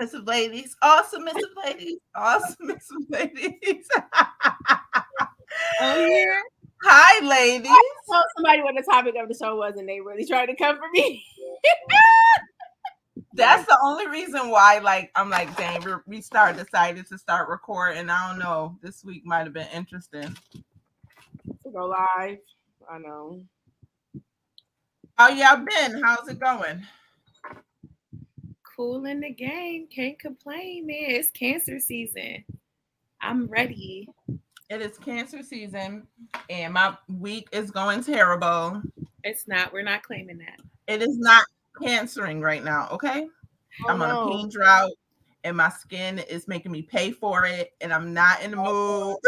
submissive ladies, all submissive ladies, all submissive ladies. Oh yeah. Hi, ladies. I told somebody what the topic of the show was, and they really tried to come for me. That's the only reason why, like, I'm like, dang, we- we start decided to start recording. I don't know. This week might have been interesting. to go live. I know. How y'all been? How's it going? Cool in the game. Can't complain, man. It's cancer season. I'm ready. It is cancer season, and my week is going terrible. It's not. We're not claiming that. It is not cancering right now. Okay. Oh, I'm on Oh, a pain drought and my skin is making me pay for it and I'm not in the oh,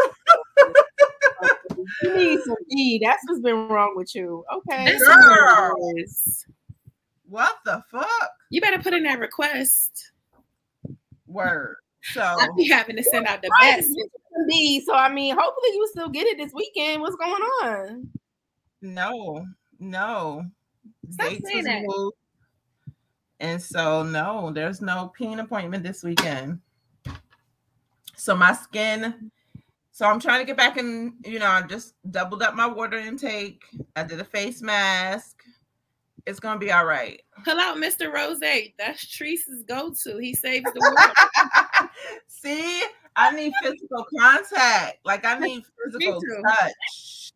mood. You need some D. That's what's been wrong with you. Okay. Girl. what it is. What the fuck? You better put in that request. Word. So I'll be having to send out the Right. best. D. So I mean, hopefully you still get it this weekend. What's going on? no, no. Stop Dates saying was that. moved. And so no, there's no peen appointment this weekend. So my skin, so I'm trying to get back in, you know, I just doubled up my water intake. I did a face mask. It's gonna be all right. Pull out Mr. Rose. That's Treese's go-to. He saves the world. See, I need physical contact. Like I need physical too. touch.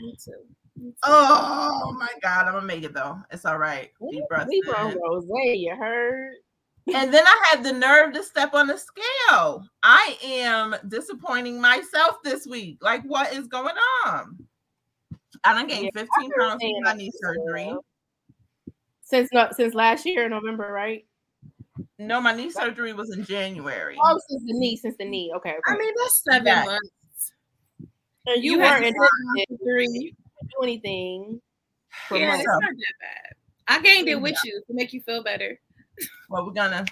Me too. Me too. Oh my god, I'm gonna make it though. It's all right. Deep breath Leave on Rose. You heard? And then I had the nerve to step on the scale. I am disappointing myself this week. Like, what is going on? I done gained Yeah, 15 pounds saying since my knee as surgery. Well. Since no, since last year in November, right? No, my knee surgery was in January. Oh, since the knee, since the knee. Okay, okay. I mean, that's seven Yeah. months. And you, you weren't in to it, three. You didn't do anything. Yeah, it's not that bad. I gained it with you to make you feel better. Well, we're gonna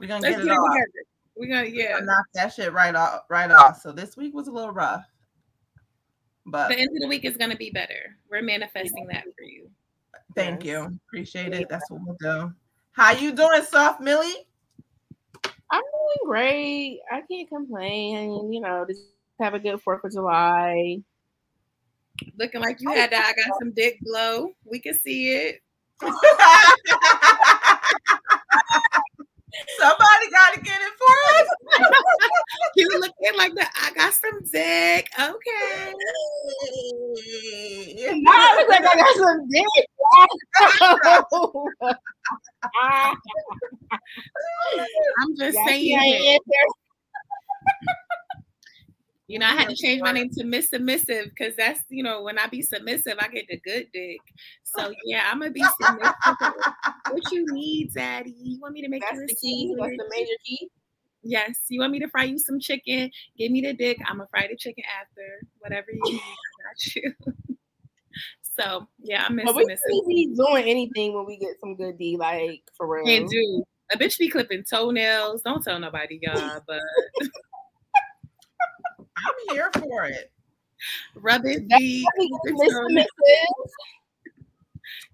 we're gonna Let's get get it it off. together. We're gonna, yeah. knock that shit right off right off. So this week was a little rough. But The end of the week is gonna be better. We're manifesting that for you. Thank Yes. you. Appreciate it. That's what we'll do. How you doing, soft Millie? I'm doing great. I can't complain. You know, just have a good Fourth of July. Looking like you oh. had that. I got some dick glow. We can see it. Somebody gotta get it for us. You looking like that. I got some dick. Okay. I look like I got some dick. I'm just saying. she ain't it. in there. You know, I had to change my name to Miss Submissive because that's you know when I be submissive, I get the good dick. So yeah, I'm gonna be submissive. what you need, Daddy? You want me to make That's you a the key. That's the major key. Yes. You want me to fry you some chicken? Give me the dick. I'm gonna fry the chicken after. Whatever you need, I got you. so yeah, I'm Miss But we Submissive. be doing anything when we get some good D, like for real. Can't do. A bitch be clipping toenails. Don't tell nobody, y'all. But I'm here for it. rub it That's deep. why we keep get it Miss toenails, Submissive.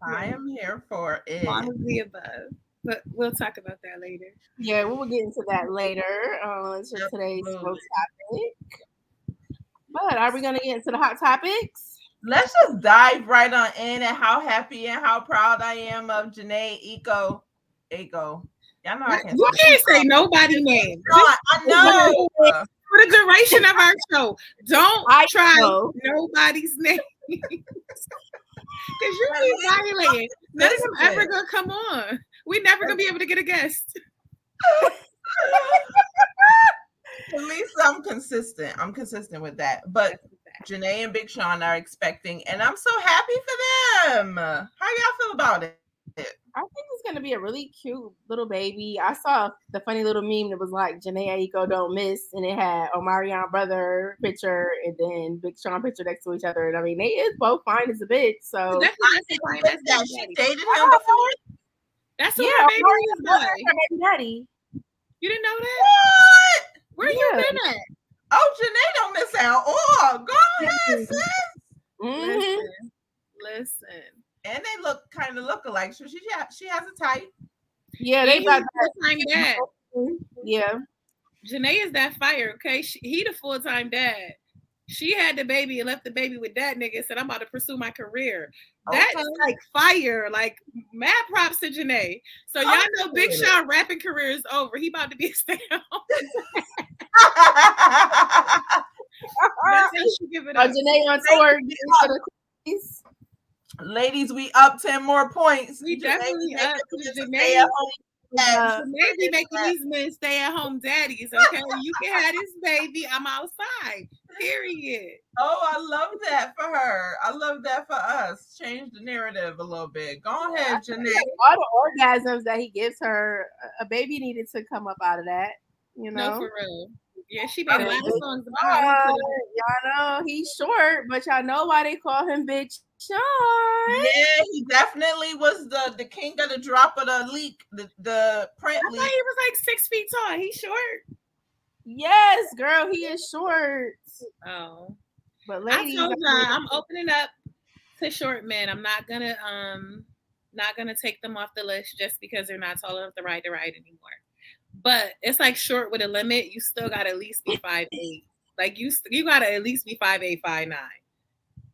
I am here for it. all of the above. But we'll talk about that later. Yeah, we will get into that later. Uh, it's just today's show topic. But are we gonna get into the hot topics? Let's just dive right on in and how happy and how proud I am of Jhené Eco. Eco. Y'all know I can't. You can't say nobody name. No, I, I know. For the duration of our show, don't I try know. nobody's name. Because you keep violating. None of them Listen. ever gonna come on. We never gonna be able to get a guest. At least I'm consistent. I'm consistent with that. But Jhené and Big Sean are expecting, and I'm so happy for them. How y'all feel about it? I think it's gonna be a really cute little baby. I saw the funny little meme that was like Jhené Aiko don't miss, and it had Omarion brother picture and then Big Sean picture next to each other. And I mean, they is both fine as a bitch. So That's not saying That she dated him before. That's who Yeah, her baby Omarion is Brother her baby daddy. You didn't know that? What? Where you been at? Oh, Jhené don't miss out. Oh, go ahead, sis. Mhm. Listen, listen. And they look kind of look alike. So she she has a type. Yeah, they He's got full-time dad. Yeah. Jhené is that fire, okay? She, he the full time dad. She had the baby and left the baby with that nigga. Said I'm about to pursue my career. That's Okay. like fire. Like mad props to Jhené. So y'all know Big Okay. Sean rapping career is over. He about to be a stay at home. That's how she give it up. Jhené on tour. getting to the queens. Ladies, we up 10 more points. We Jhené- definitely Jhené up. is Jhené- stay-at-home dad. Uh, Jhené be making these men stay at home daddies. Okay, you can have this baby. I'm outside. Period. Oh, I love that for her. I love that for us. Change the narrative a little bit. Go ahead, Jhené. all the orgasms that he gives her, a- a baby needed to come up out of that. You No, know. for real. Yeah, she made a lot of songs about how Uh, y'all know he's short, but y'all know why they call him Big Sean. Yeah, he definitely was the the king of the drop of the leak, the, the print I thought leak. he was like six feet tall. He's short. Yes, girl, he is short. Oh, But I ladies, told I y'all mean, I'm opening up to short men. I'm not gonna um not gonna take them off the list just because they're not tall enough to ride the ride anymore. But it's like short with a limit. You still got to at least be five eight. Like you, you got to at least be five eight, five nine.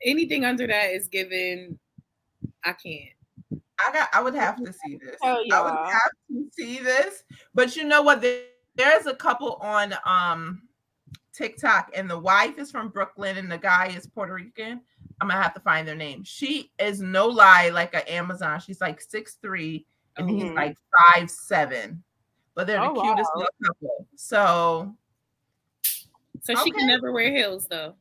Anything under that is given. I can't. I got. I would have to see this. Hell I would have to see this. But you know what? There- there's a couple on um TikTok, and the wife is from Brooklyn, and the guy is Puerto Rican. I'm gonna have to find their name. She is no lie like an Amazon. She's like six three, and he's Mhm. like five seven. But they're the Oh, cutest wow. little couple. So So she can never wear heels though.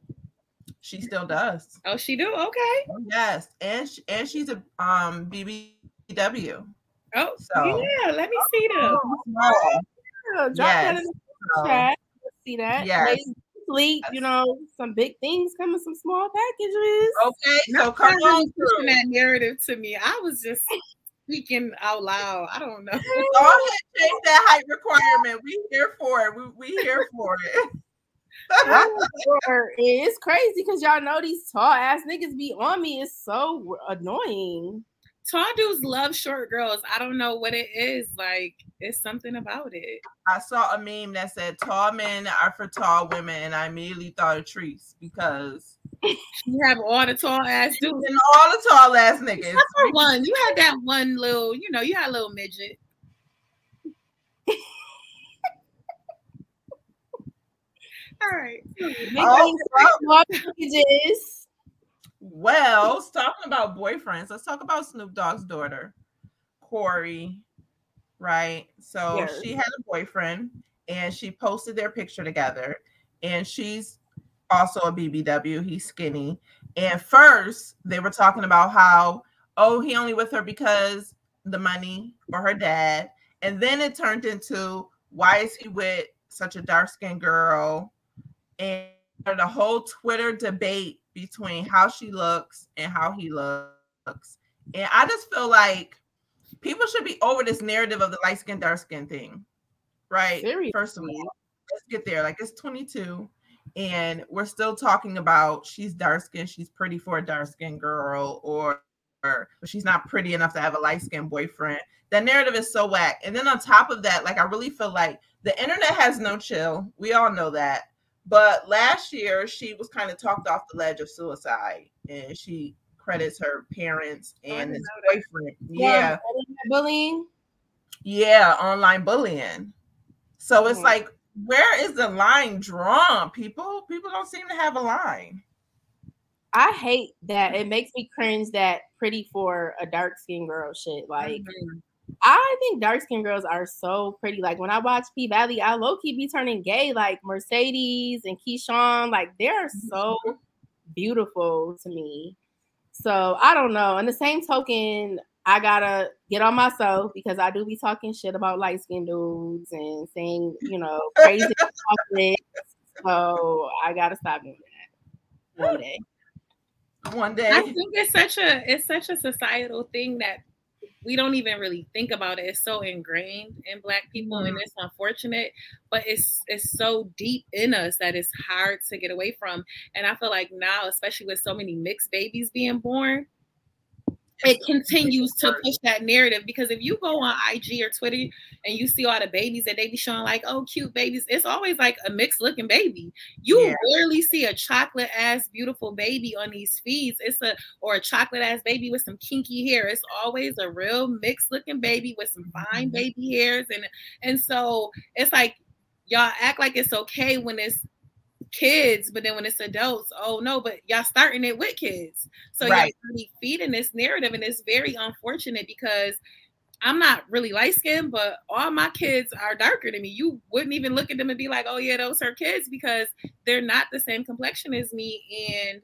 she still does. Oh, she do. Okay. Yes, and sh- and she's a um BBW. Oh, So- yeah. Let me see them. Yeah, drop that in the chat. Let's see that. Yes. Ladies, sleep, you know, some big things coming, some small packages. okay, so Not come on pushing through. that narrative to me. I was just speaking out loud. I don't know. Go ahead, change that height requirement. We here for it. We, we here for it. It's crazy because y'all know these tall ass niggas be on me. It's so annoying. Tall dudes love short girls. I don't know what it is. Like, it's something about it. I saw a meme that said tall men are for tall women, and I immediately thought of Treese because You have all the tall ass dudes. and all the tall ass niggas. Except for one. You had that one little, you know, you had a little midget. All right. Big Oh, well. Well, talking about boyfriends, let's talk about Snoop Dogg's daughter, Cori. Right. So Yes. she had a boyfriend and she posted their picture together. And she's also a BBW. He's skinny. And first, they were talking about how, oh, he only with her because the money or her dad. And then it turned into, why is he with such a dark skinned girl? And the whole Twitter debate between how she looks and how he looks. And I just feel like people should be over this narrative of the light skin, dark skin thing. Right. Seriously. First of all, let's get there. Like it's 22, and we're still talking about she's dark skin, she's pretty for a dark skin girl, or, or she's not pretty enough to have a light skin boyfriend. That narrative is so whack. And then on top of that, like I really feel like the internet has no chill. We all know that. But last year, she was kind of talked off the ledge of suicide, and she credits her parents Oh, and his boyfriend. Yeah, bullying. yeah, online bullying. So it's Mhm. like, where is the line drawn? People, people don't seem to have a line. I hate that. It makes me cringe that pretty for a dark skinned girl shit. Like Mhm. I think dark skinned girls are so pretty. Like when I watch P Valley, I low key be turning gay. Like Mercedes and Keyshawn, like they're so mm-hmm. beautiful to me. So I don't know. In the same token, I gotta get on myself because I do be talking shit about light skinned dudes and saying, you know, crazy shit. So I gotta stop doing that one day. One day. I think it's such a it's such a societal thing that we don't even really think about it. It's so ingrained in black people mm-hmm. and it's unfortunate, but it's it's so deep in us that it's hard to get away from. And I feel like now, especially with so many mixed babies being born, it continues to push that narrative because if you go on IG or Twitter and you see all the babies that they be showing like, oh, cute babies, it's always like a mixed looking baby. You yeah. rarely see a chocolate ass beautiful baby on these feeds. It's a or a chocolate ass baby with some kinky hair. It's always a real mixed looking baby with some fine mm-hmm. baby hairs and and so it's like y'all act like it's okay when it's kids, but then when it's adults, oh no, but y'all starting it with kids. So right. y'all really feeding this narrative, and it's very unfortunate because I'm not really light skinned, but all my kids are darker than me. You wouldn't even look at them and be like, oh yeah, those are kids because they're not the same complexion as me. And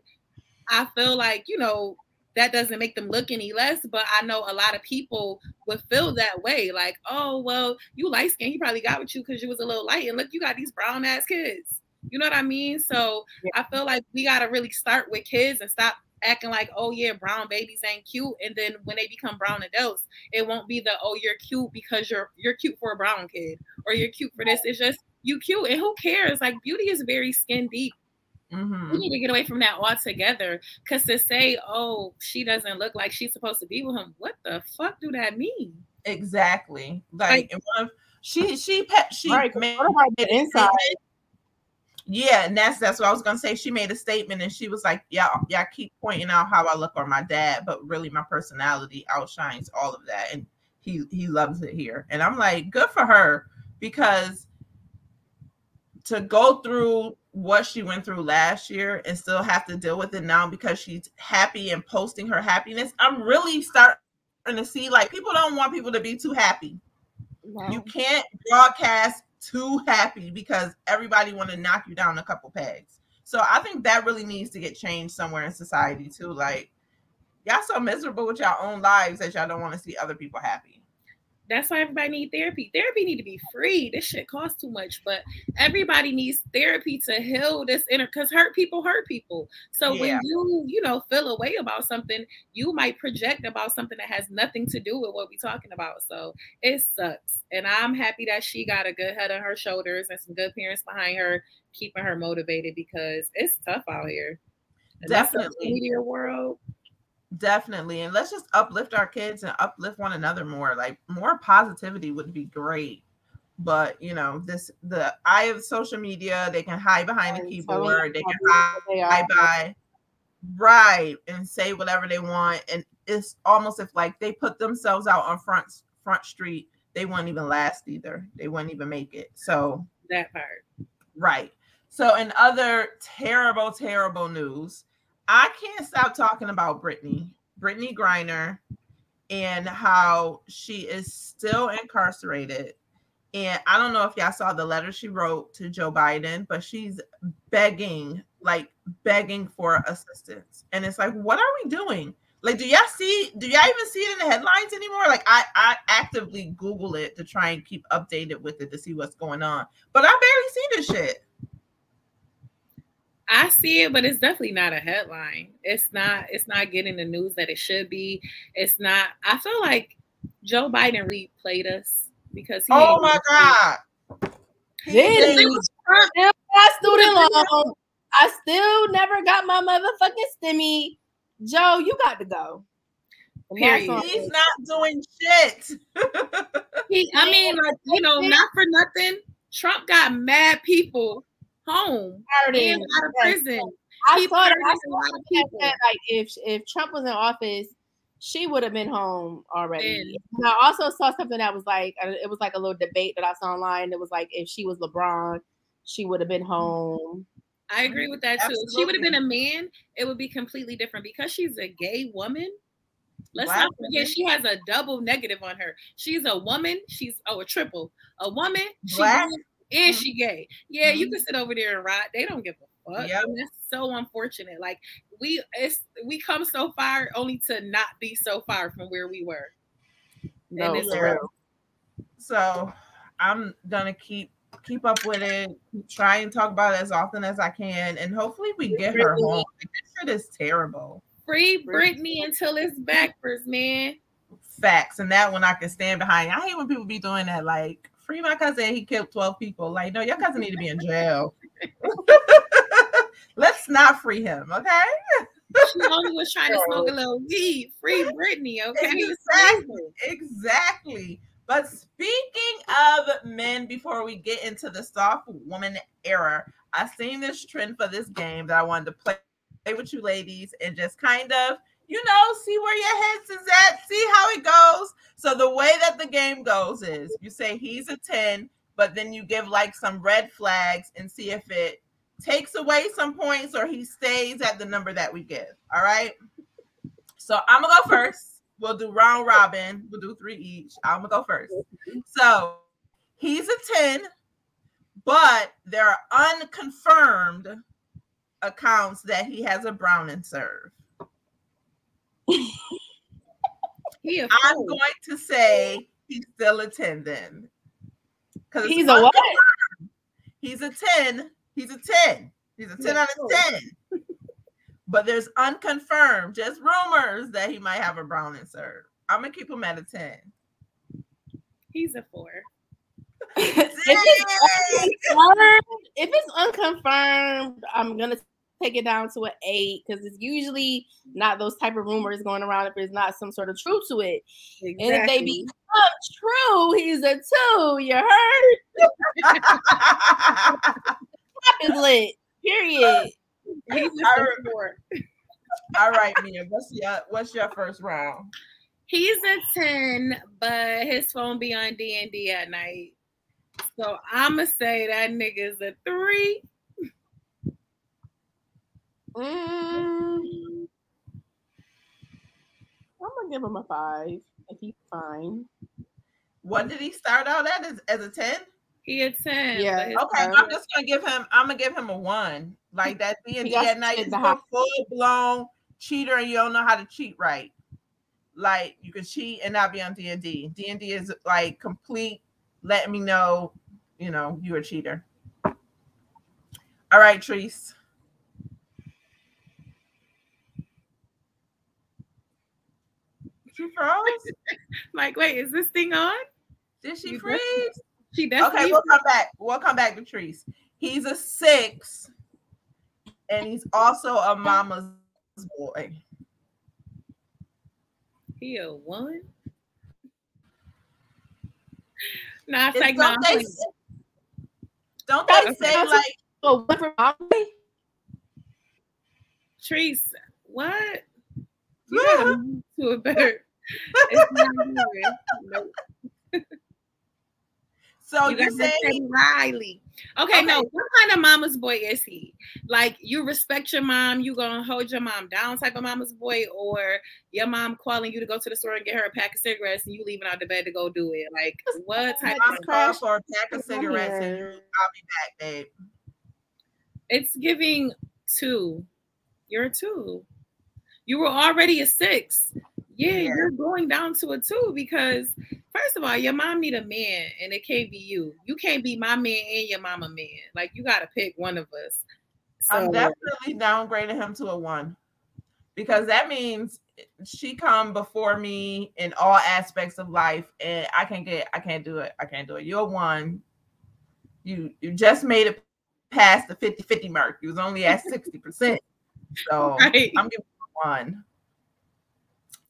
I feel like, you know, that doesn't make them look any less, but I know a lot of people would feel that way. Like, oh, well, you light skinned, he probably got with you because you was a little light. And look, you got these brown ass kids. You know what I mean? So yeah. I feel like we got to really start with kids and stop acting like, oh yeah, brown babies ain't cute. And then when they become brown adults, it won't be the oh you're cute because you're you're cute for a brown kid or you're cute for this. It's just you cute and who cares? Like beauty is very skin deep. Mm-hmm. We need to get away from that altogether. Cause to say, oh, she doesn't look like she's supposed to be with him, what the fuck do that mean? Exactly. Like, like she she she right, made, the inside yeah, and that's that's what I was gonna say. She made a statement and she was like, Yeah, yeah, I keep pointing out how I look or my dad, but really my personality outshines all of that. And he he loves it here. And I'm like, good for her because to go through what she went through last year and still have to deal with it now because she's happy and posting her happiness. I'm really starting to see like people don't want people to be too happy. No. You can't broadcast too happy because everybody want to knock you down a couple pegs. So I think that really needs to get changed somewhere in society too. Like y'all so miserable with your own lives that y'all don't want to see other people happy that's why everybody need therapy. Therapy need to be free. This shit costs too much, but everybody needs therapy to heal this inner because hurt people hurt people. So yeah. when you, you know, feel a way about something, you might project about something that has nothing to do with what we're talking about. So it sucks. And I'm happy that she got a good head on her shoulders and some good parents behind her, keeping her motivated because it's tough out here. And Definitely. media world Definitely. And let's just uplift our kids and uplift one another more. Like more positivity would be great. But you know, this the eye of social media, they can hide behind the keyboard, they can hide by right and say whatever they want. And it's almost if like they put themselves out on front front street, they wouldn't even last either. They wouldn't even make it. So that part. Right. So in other terrible, terrible news, I can't stop talking about Brittney, Brittney Griner, and how she is still incarcerated. And I don't know if y'all saw the letter she wrote to Joe Biden, but she's begging, like begging for assistance. And it's like, what are we doing? Like, do y'all see? Do y'all even see it in the headlines anymore? Like, I I actively Google it to try and keep updated with it to see what's going on, but I barely see this shit. I see it, but it's definitely not a headline. It's not. It's not getting the news that it should be. It's not. I feel like Joe Biden really played us because he. Oh my god! Did he? Still student loan. I still never got my motherfucking stimmy. Joe, you got to go. Period. He's not doing shit. he, I mean, like you know, not for nothing. Trump got mad people home and out of prison. I thought, I thought that, like if if Trump was in office, she would have been home already. And I also saw something that was like uh, it was like a little debate that I saw online. It was like if she was LeBron, she would have been home. I agree with that too. If she would have been a man, it would be completely different because she's a gay woman. Let's not forget she has a double negative on her. She's a woman. She's oh a triple. A woman. Black and mm-hmm. she gay. Yeah, mm-hmm. you can sit over there and rot. They don't give a fuck. Yeah, that's so unfortunate. Like we, it's we come so far only to not be so far from where we were. No, yeah. So I'm gonna keep keep up with it, try and talk about it as often as I can, and hopefully we get her home. Like, this shit is terrible. Free Brittney until it's backwards, man. Facts. And that one I can stand behind. I hate when people be doing that. Like, free my cousin. He killed 12 people. Like, no, your cousin need to be in jail. Let's not free him, okay? She only was trying to smoke a little weed. Free Brittney, okay? Exactly. Exactly. But speaking of men, before we get into the soft woman era, I've seen this trend for this game that I wanted to play with you ladies and just kind of, you know, see where your heads is at, see how it goes. So the way that the game goes is you say he's a 10, but then you give like some red flags and see if it takes away some points or he stays at the number that we give. All right. So I'm gonna go first. We'll do round robin. We'll do three each. I'm gonna go first. So he's a 10, but there are unconfirmed accounts that he has a brown and serve. I'm going to say he's still a 10 then. Because He's a what? He's a 10. He's a 10. He's a 10 out of 10. but there's unconfirmed, just rumors that he might have a brown and serve. I'm gonna keep him at a 10. He's a four. if, it's if it's unconfirmed, I'm gonna take it down to an eight because it's usually not those type of rumors going around if there's not some sort of truth to it. And if they become true, he's a two. You heard? Is lit. Period. He's I a remember. four. All right, Mia. What's your what's your first round? He's a 10, but his phone be on D and D at night. So I'ma say that nigga's a three. Mm, I'm gonna give him a five if he's fine. What did he start out at as, as a 10? He a 10. Yeah. Okay, phone- I'm just gonna give him. I'm gonna give him a one. Like that D and D at night is a full blown cheater, and you don't know how to cheat right. Like you can cheat and not be on D and D. D and D is like complete. Letting me know, you know, you are a cheater. All right, Treese. She froze. like, wait, is this thing on? Did she You freeze? She definitely. Okay, we'll come back. We'll come back to Treese. He's a six, and he's also a mama's boy. he a one. Nah, it's It's- like don't they, say- don't they say that's- like So one for Mommy? Treese, what? You gotta move to a better. It's not. Nope. so you you gotta say say Riley. Okay, no. What kind of mama's boy is he? Like you respect your mom, you gonna hold your mom down type of mama's boy, or your mom calling you to go to the store and get her a pack of cigarettes and you leaving out the bed to go do it? Like what type I'm of call for a pack of cigarettes and. I'll be back, babe. it's giving two. You're a two. You were already a six. Yeah, Yeah. you're going down to a two because first of all, your mom need a man and it can't be you. You can't be my man and your mama man. Like you gotta pick one of us. I'm So definitely downgrading him to a one because that means she come before me in all aspects of life, and I can't get, I can't do it, I can't do it. You're one. You you just made it past the 50-50 mark. You was only at 60%. So Right. I'm giving you a one.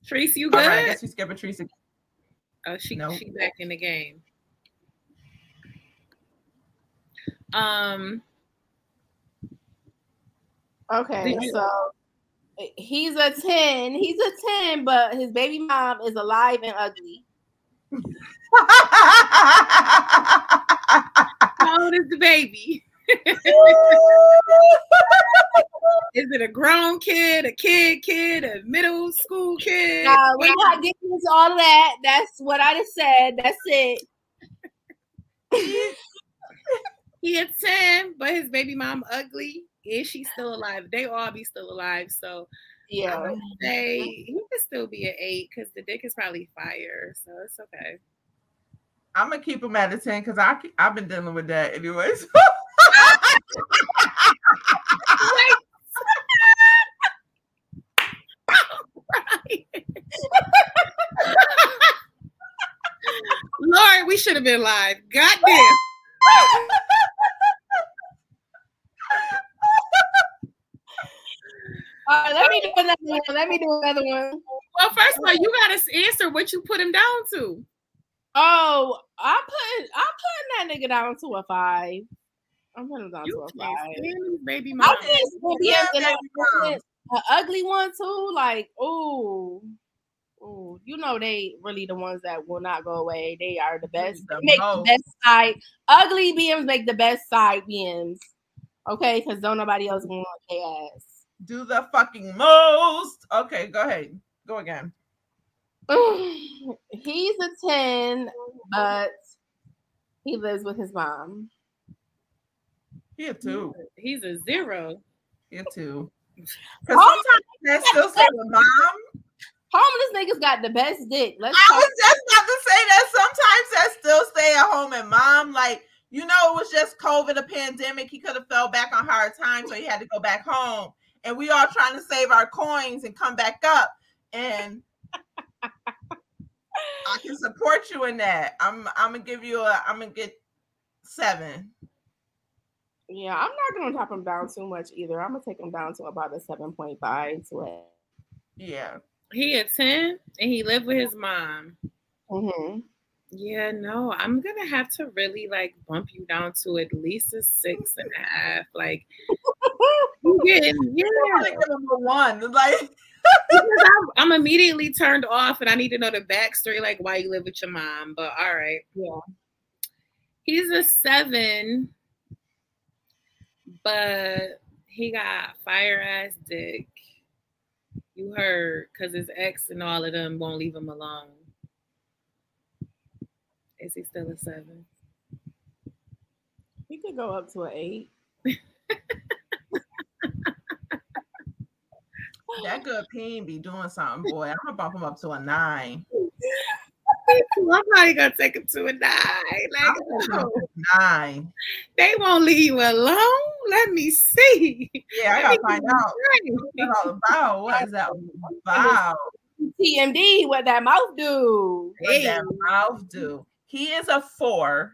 Trace, you All good? right, I guess we skip Patrice again. Oh, she No. she back in the game. Um, Okay, you- so he's a 10. He's a 10, but his baby mom is alive and ugly. how old is the baby? Is it a grown kid, a kid, kid, a middle school kid? Now, we're not getting into all that. That's what I just said. That's it. He a 10, but his baby mom ugly. Is she still alive? They all be still alive. So I Yeah. would say he could still be an eight because the dick is probably fire. So it's okay. I'm gonna keep him at a 10 because I I've been dealing with that anyways. Lord, we should have been live. Goddamn. All right, let me do another one. Let me do another one. Well, first of all, you gotta answer what you put him down to. Oh, I put I'm putting that nigga down to a five. I'm putting him down You to a can't five. stand these baby I think Yeah, BBS and I baby mom. put an ugly one too. Like, ooh, ooh, you know they really the ones that will not go away. They are the best. They make the best side. Ugly BMs make the best side BMs. Okay, because don't nobody else mm. want their ass. Do the fucking most. Okay, go ahead. Go again. He's a 10, but he lives with his mom. Here too. He's a zero. Here too. Because sometimes that still say with mom. Homeless niggas got the best dick. Let's I talk. was just about to say that sometimes that still stay at home and mom, like, you know, it was just COVID, a pandemic. He could have fell back on hard times, so he had to go back home. And we all trying to save our coins and come back up. And I can support you in that. I'm I'm gonna give you a I'm gonna get seven. Yeah, I'm not gonna top him down too much either. I'm gonna take him down to about a 7.5 to it. Yeah. He a 10 and he lived with his mom. Mm-hmm. Yeah, no, I'm gonna have to really like bump you down to at least a six and a half. Like you getting I'm yeah. gonna give him a one. Like Because I'm, I'm immediately turned off and I need to know the backstory, like why you live with your mom. But all right. Yeah. He's a seven, but he got fire ass dick. You heard, because his ex and all of them won't leave him alone. Is he still a seven? He could go up to an eight. that good pain be doing something, boy. I'm gonna bump him up to a nine. I'm probably gonna take him to a nine. Like, gonna no, take him to a nine. they won't leave you alone. Let me see. Yeah, I gotta find out what all about. What is that about? TMD, what that mouth do? What that mouth do? He is a four,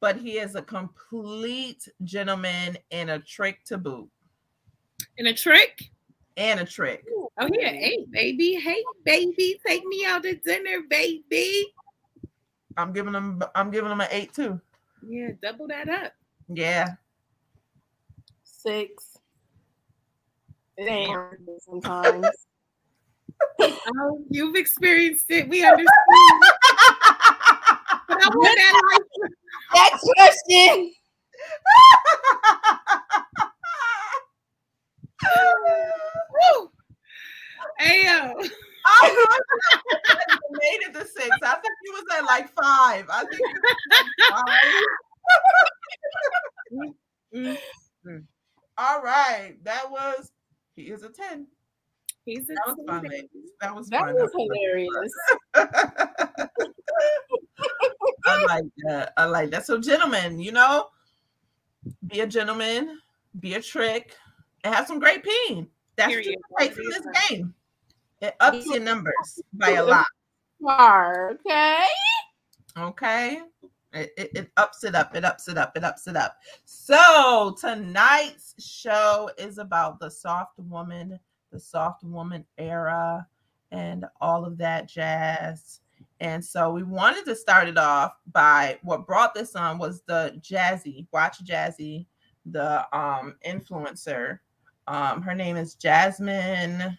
but he is a complete gentleman and a trick to boot. And a trick. And a trick. Oh yeah, hey baby, hey baby, take me out to dinner, baby. I'm giving them. I'm giving them an eight too. Yeah, double that up. Yeah. Six. It ain't hard sometimes. Oh, you've experienced it. We understand. but I want that life. Next question. Woo. Hey yo. I made it to six. I think he was at like five. I think he was five. Mm, All right. That was he is a 10. He's a That was ten, fun, baby. ladies. That was That fun. was hilarious. I like that. I like that. So, gentlemen, you know, be a gentleman, be a trick, and have some great peen. That's what you take from this game. It ups your numbers by a lot. Okay. Okay. It, it, it ups it up, it ups it up, it ups it up. So tonight's show is about the soft woman, the soft woman era, and all of that jazz. And so we wanted to start it off by what brought this on was the Jazzy, watch Jazzy, the um influencer. Um, her name is Jasmine.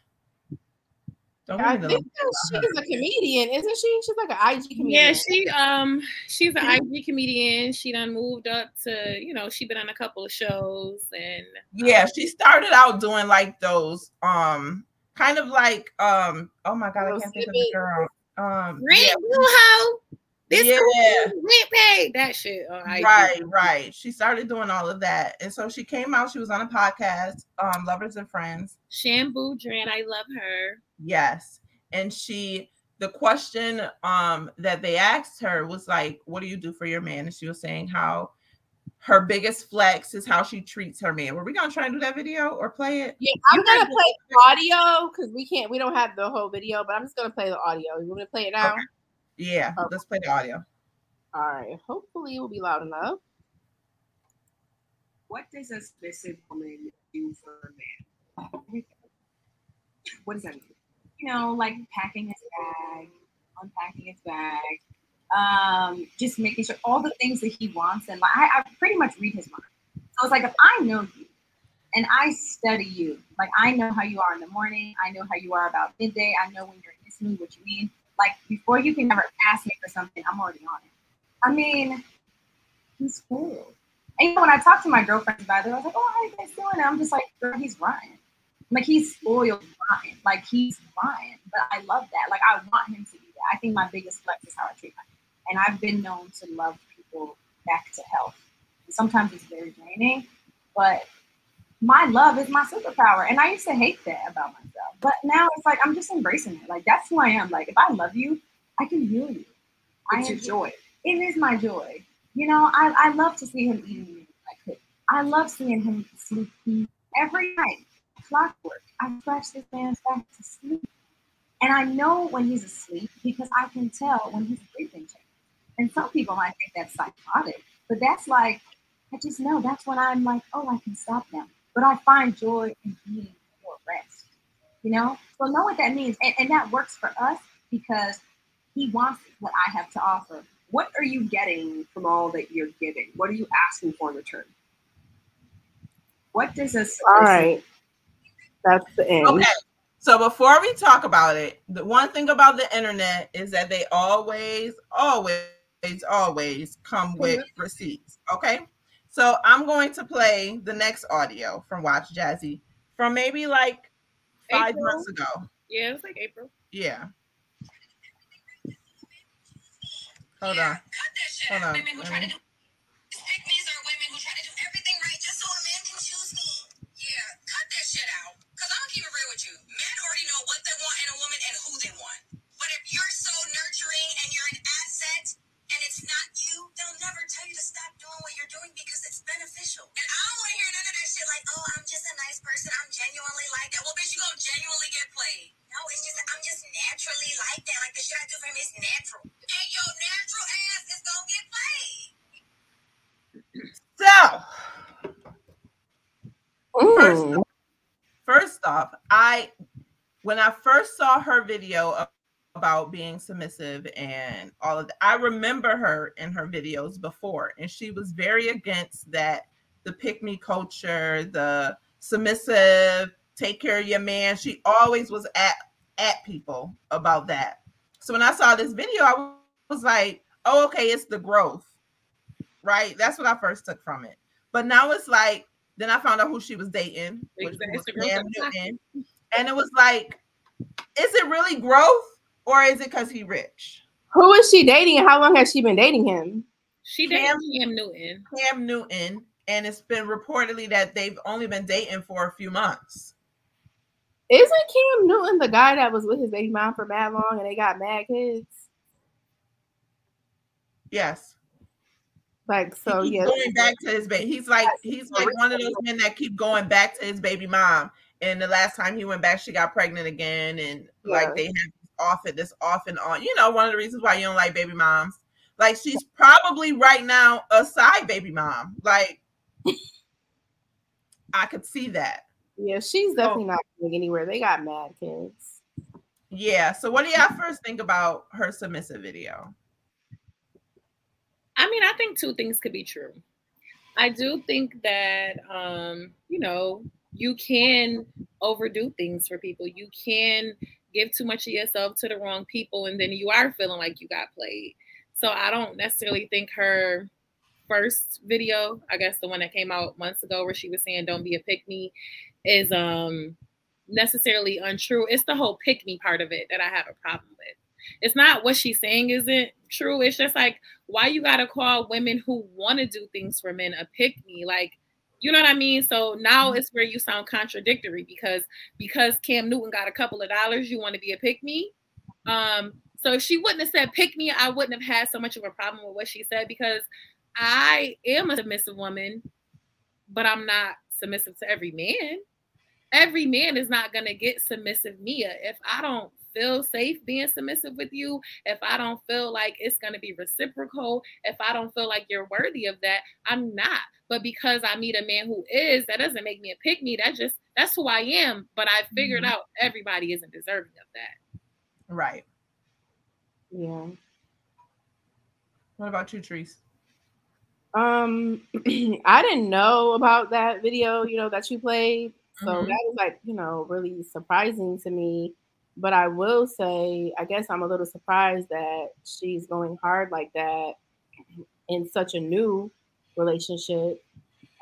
Don't I give me think the that she's a comedian, isn't she? She's like an IG comedian. Yeah, she um she's an IG comedian. She done moved up to, you know, she been on a couple of shows and yeah she started out doing like those um kind of like um oh my god i can't think of the girl um Rent yeah, Blue Hoe. This Yeah. rent paid. That shit. right right she started doing all of that and so she came out she was on a podcast um lovers and friends Shan Boodram, I love her. yes and she the question um that they asked her was like what do you do for your man and she was saying how her biggest flex is how she treats her man were we gonna try and do that video or play it Yeah, I'm You gonna play audio because we can't. We don't have the whole video, but I'm just gonna play the audio. You want me to play it now? Okay. Yeah Okay. let's play the audio All right. Hopefully, it will be loud enough. What does a submissive woman do for a man? What does that mean? You know, like packing his bag, unpacking his bag, um, just making sure all the things that he wants. And like, I, I pretty much read his mind. So it's like if I know you and I study you, like I know how you are in the morning, I know how you are about midday, I know when you're in this mood, what you mean. Like before you can ever ask me for something, I'm already on it. I mean, he's cool. And when I talk to my girlfriends about it, I was like, "Oh, how are you guys doing?" And I'm just like, "Girl, he's Ryan. Like he's spoiled Ryan. Like he's Ryan." But I love that. Like I want him to be that. I think my biggest flex is how I treat my and I've been known to love people back to health. Sometimes it's very draining, but my love is my superpower. And I used to hate that about myself. But now it's like I'm just embracing it. Like that's who I am. Like if I love you, I can heal you. It's I your joy. It is my joy. You know, I, I love to see him eating me I could. I love seeing him sleep every night. Clockwork. I scratch this man's back to sleep. And I know when he's asleep because I can tell when his breathing changes. And some people might think that's psychotic, but that's like, I just know that's when I'm like, oh, I can stop now. But I find joy in being for rest, you know? So know what that means. And, and that works for us because he wants what I have to offer. What are you getting from all that you're giving? What are you asking for in return? What does this? All right. That's the end. Okay. So before we talk about it, the one thing about the internet is that they always, always, always come with mm-hmm. receipts. Okay. So I'm going to play the next audio from Watch Jazzy from maybe like five April? months ago. Yeah, it's like April. Yeah. Hold on. Cut that shit Hold on. To stop doing what you're doing because it's beneficial. And I don't wanna hear none of that shit like, oh, I'm just a nice person. I'm genuinely like that. Well, bitch, you gonna genuinely get played. No, it's just I'm just naturally like that. Like the shit I do for him is natural. And your natural ass is gonna get played. So Mm. first off, I when I first saw her video of- about being submissive and all of that, I remember her in her videos before, and she was very against that the pick me culture, the submissive, take care of your man. She always was at at people about that. So when I saw this video, I was like, oh, okay, it's the growth, right? That's what I first took from it. But now it's like, then I found out who she was dating, which Exactly. was It's the growth Cam of the pocket. Newton. And it was like, is it really growth or is it because he rich? Who is she dating and how long has she been dating him? She Cam- dated Cam Newton. Cam Newton, and it's been reportedly that they've only been dating for a few months. Isn't Cam Newton the guy that was with his baby mom for mad long and they got mad kids? Yes. Like so, he keeps yeah. going back to his baby. He's like he's like one of those men that keep going back to his baby mom. And the last time he went back, she got pregnant again, and Yeah. like they have this off it this off and on. You know, one of the reasons why you don't like baby moms. Like she's probably right now a side baby mom. Like I could see that. Yeah, she's definitely not going anywhere. They got mad kids. Yeah. So what do y'all first think about her submissive video? I mean, I think two things could be true. I do think that um, you know, you can overdo things for people. You can give too much of yourself to the wrong people and then you are feeling like you got played. So I don't necessarily think her first video, I guess the one that came out months ago where she was saying don't be a pick me is um necessarily untrue. It's the whole pick me part of it that I have a problem with. It's not what she's saying isn't true. It's just like why you gotta call women who want to do things for men a pick me like you know what i mean? So now it's where you sound contradictory because because cam newton got a couple of dollars you want to be a pick me? Um so if she wouldn't have said pick me i wouldn't have had so much of a problem with what she said because i am a submissive woman but i'm not submissive to every man. Every man is not going to get submissive mia if i don't feel safe being submissive with you, if I don't feel like it's going to be reciprocal, if I don't feel like you're worthy of that, I'm not. But because I meet a man who is, that doesn't make me a pick me. That just that's who I am. But I figured Mhm. out everybody isn't deserving of that. Right. Yeah. What about you, Treese? Um, I didn't know about that video, you know, that you played. So Mhm. that was like, you know, really surprising to me. But I will say, I guess I'm a little surprised that she's going hard like that in such a new relationship.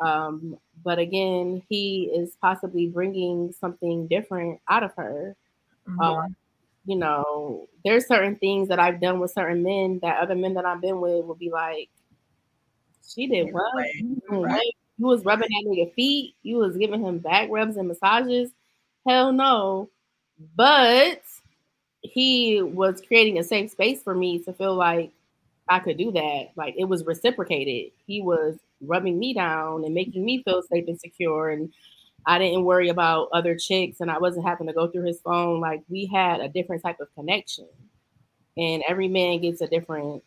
Um, but again, he is possibly bringing something different out of her. Mhm. You know, there's certain things that I've done with certain men that other men that I've been with will be like, she did what? Right. You was rubbing that nigga feet. You was giving him back rubs and massages. Hell no. But he was creating a safe space for me to feel like I could do that. Like it was reciprocated. He was rubbing me down and making me feel safe and secure. And I didn't worry about other chicks and I wasn't having to go through his phone. Like we had a different type of connection. And every man gets a different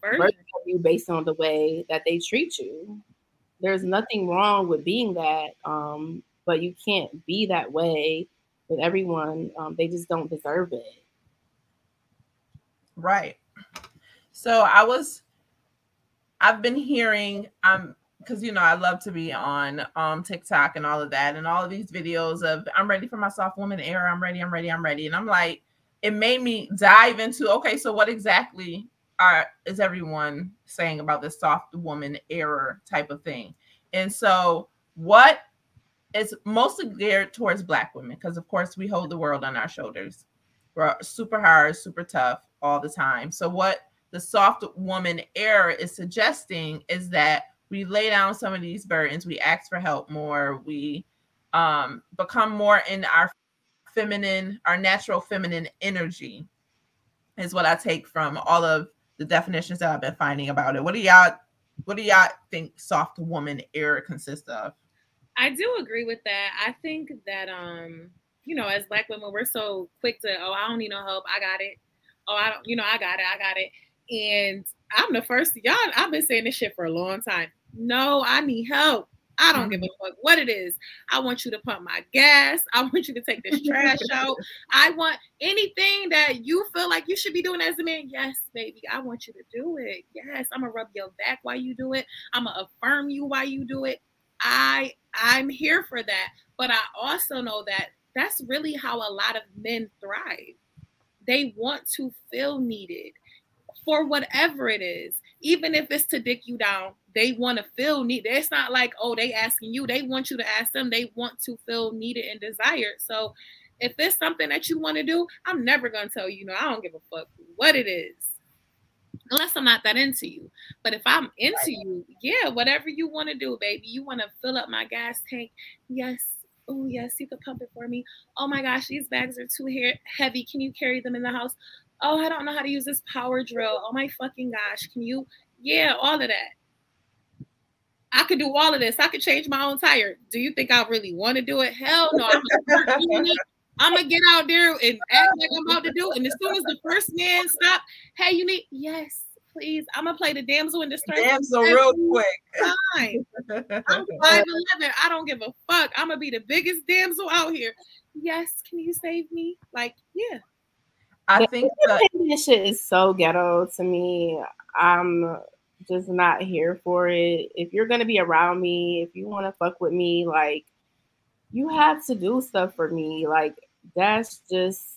Version. of you based on the way that they treat you. There's nothing wrong with being that, um, but you can't be that way with everyone. Um, they just don't deserve it. Right. So I was I've been hearing um because you know I love to be on um TikTok and all of that and all of these videos of I'm ready for my soft woman era. I'm ready, I'm ready, I'm ready. And I'm like, it made me dive into okay, so what exactly are is everyone saying about this soft woman era type of thing? And so what is mostly geared towards black women because of course we hold the world on our shoulders we're super hard, super tough all the time. So what the soft woman era is suggesting is that we lay down some of these burdens, we ask for help more, we um, become more in our feminine, our natural feminine energy, is what I take from all of the definitions that I've been finding about it. What do y'all what do y'all think soft woman era consists of? I do agree with that. I think that um, you know, as black women, we're so quick to, oh, I don't need no help. I got it. Oh, I don't, you know, I got it. I got it. And I'm the first y'all, I've been saying this shit for a long time. No, I need help. I don't give a fuck what it is. I want you to pump my gas. I want you to take this trash out. I want anything that you feel like you should be doing as a man. Yes, baby, I want you to do it. Yes, I'm gonna rub your back while you do it. I'm gonna affirm you while you do it. I I'm here for that. But I also know that that's really how a lot of men thrive. They want to feel needed for whatever it is, even if it's to dick you down. They want to feel needed. It's not like, oh, they asking you. They want you to ask them. They want to feel needed and desired. So if it's something that you want to do, I'm never gonna tell you, no, I don't give a fuck what it is. Unless I'm not that into you. But if I'm into you, yeah, whatever you want to do, baby. You want to fill up my gas tank. Yes. Oh, yes, you could pump it for me. Oh my gosh, these bags are too he- heavy. Can you carry them in the house? Oh, I don't know how to use this power drill. Oh my fucking gosh. Can you? Yeah, all of that. I could do all of this. I could change my own tire. Do you think I really want to do it? Hell no. I'm gonna, get out there and act like I'm about to do it. And as soon as the first man stop, hey, you need yes, please. I'm gonna play the damsel in distress. Damn, so real quick. Fine. I'm five eleven. I don't give a fuck. I'm gonna be the biggest damsel out here. Yes, can you save me? Like, yeah. I think that this shit is so ghetto to me. I'm just not here for it. If you're gonna be around me, if you want to fuck with me, like you have to do stuff for me. Like that's just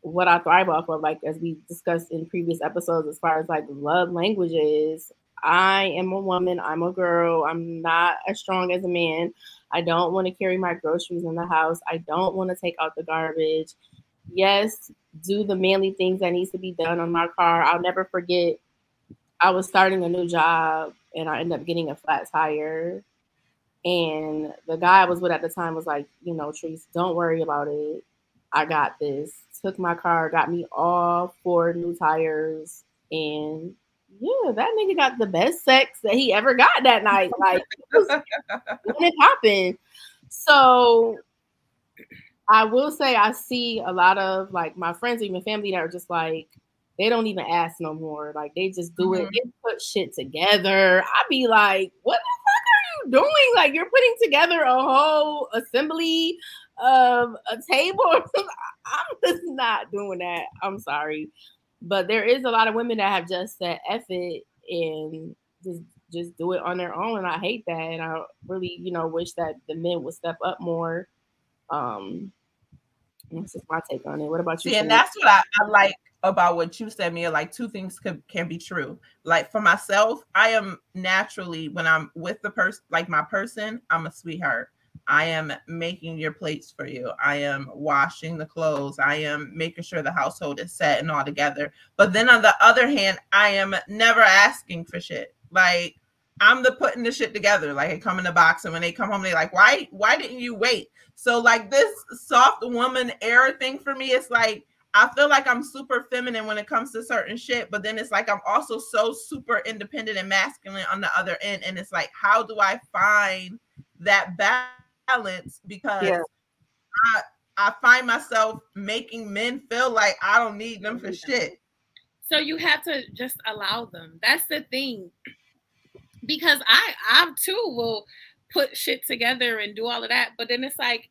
what I thrive off of. Like as we discussed in previous episodes, as far as like love languages. I am a woman. I'm a girl. I'm not as strong as a man. I don't want to carry my groceries in the house. I don't want to take out the garbage. Yes, do the manly things that needs to be done on my car. I'll never forget. I was starting a new job and I ended up getting a flat tire. And the guy I was with at the time was like, you know, Treese, don't worry about it. I got this. Took my car, got me all four new tires, and yeah, that nigga got the best sex that he ever got that night. Like, it when it happened. So I will say I see a lot of like my friends, even family, that are just like they don't even ask no more. Like they just do Mhm. it. They put shit together. I be like, what the fuck you doing? Like you're putting together a whole assembly of a table. I'm just not doing that. I'm sorry, but there is a lot of women that have just said F it and just just do it on their own. And I hate that. And I really, you know, wish that the men would step up more. Um, that's just my take on it. What about you? See, and that's what I, I like about what you said, Mia. Like two things could, can be true. Like for myself, I am naturally when I'm with the person, like my person, I'm a sweetheart. I am making your plates for you. I am washing the clothes. I am making sure the household is set and all together. But then on the other hand, I am never asking for shit. Like I'm the putting the shit together. Like I come in the box, and when they come home, they like, why, why didn't you wait? So like this soft woman era thing for me, it's like I feel like I'm super feminine when it comes to certain shit, but then it's like I'm also so super independent and masculine on the other end. And it's like, how do I find that balance? Because Yeah. I I find myself making men feel like I don't need them for shit. So you have to just allow them. That's the thing. Because I I too will put shit together and do all of that, but then it's like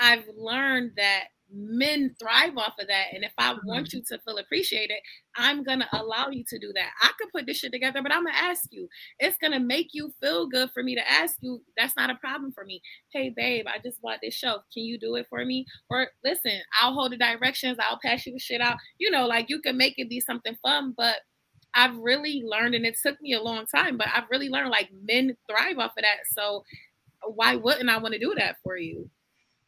I've learned that men thrive off of that and if I mm-hmm. want you to feel appreciated, I'm going to allow you to do that. I could put this shit together, but I'm going to ask you. It's going to make you feel good for me to ask you. That's not a problem for me. Hey babe, I just bought this shelf. Can you do it for me? Or listen, I'll hold the directions. I'll pass you the shit out. You know, like you can make it be something fun, but I've really learned, and it took me a long time, but I've really learned like men thrive off of that. So why wouldn't I want to do that for you?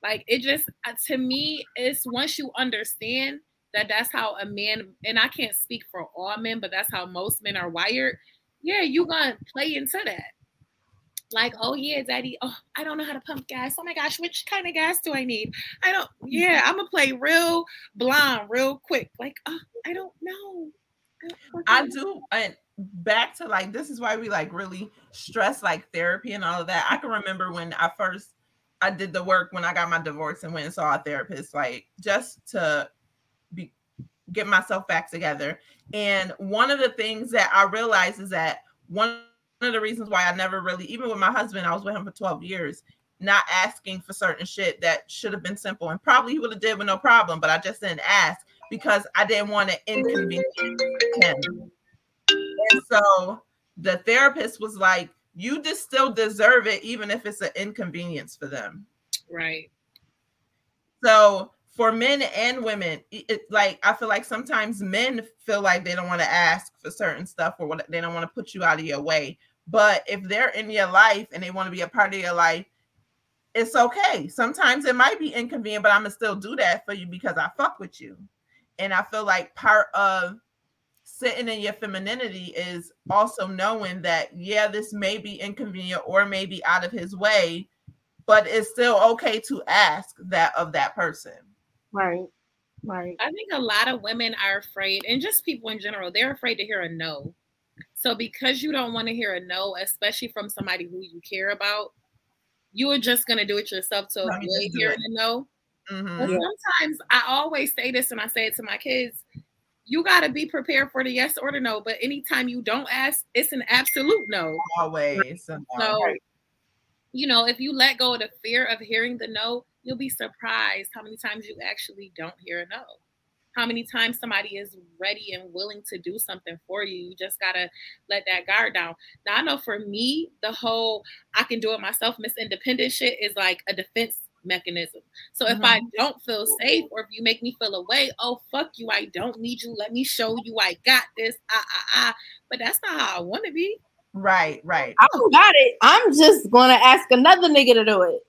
Like it just uh, to me, it's once you understand that that's how a man, and I can't speak for all men, but that's how most men are wired. Yeah, you gonna play into that. Like, oh yeah, daddy. Oh, I don't know how to pump gas. Oh my gosh, which kind of gas do I need? I don't. Yeah, I'm gonna play real blonde, real quick. Like, oh, I don't know. don't I do and back to like this is why we like really stress like therapy and all of that. I can remember when I first I did the work when I got my divorce and went and saw a therapist, like just to be get myself back together. And one of the things that I realized is that one of the reasons why I never really, even with my husband, I was with him for 12 years, not asking for certain shit that should have been simple and probably he would have did with no problem, but I just didn't ask because I didn't want to inconvenience him. And so the therapist was like, you just still deserve it, even if it's an inconvenience for them. Right. So for men and women, it, like I feel like sometimes men feel like they don't want to ask for certain stuff or what they don't want to put you out of your way. But if they're in your life and they want to be a part of your life, it's okay. Sometimes it might be inconvenient, but I'm gonna still do that for you because I fuck with you. And I feel like part of sitting in your femininity is also knowing that yeah, this may be inconvenient or maybe out of his way, but it's still okay to ask that of that person. Right. Right. I think a lot of women are afraid, and just people in general, they're afraid to hear a no. So because you don't want to hear a no, especially from somebody who you care about, you are just gonna do it yourself to Let me avoid just do hearing it. a no. Mhm. But sometimes I always say this, and I say it to my kids: you got to be prepared for the yes or the no. But anytime you don't ask, it's an absolute no. Always. So, Right. you know, if you let go of the fear of hearing the no, you'll be surprised how many times you actually don't hear a no. How many times somebody is ready and willing to do something for you. You just got to let that guard down. Now, I know for me, the whole I can do it myself, Miss Independent shit is like a defense mechanism. So if I don't feel safe or if you make me feel away, oh, fuck you, I don't need you. Let me show you I got this. Ah, ah, ah. But that's not how I want to be. Right, right. I got it. I'm just gonna ask another nigga to do it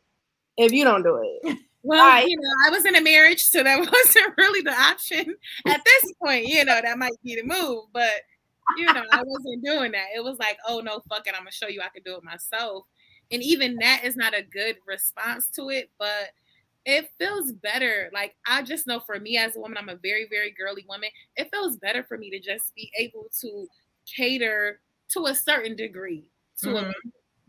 if you don't do it. Well, Right. you know, I was in a marriage, so that wasn't really the option at this point. You know, that might be the move, but you know, I wasn't doing that. It was like, oh no, fuck it, I'm gonna show you I can do it myself. And even that is not a good response to it, but it feels better. Like I just know for me as a woman, I'm a very, very girly woman. It feels better for me to just be able to cater to a certain degree to a Mhm.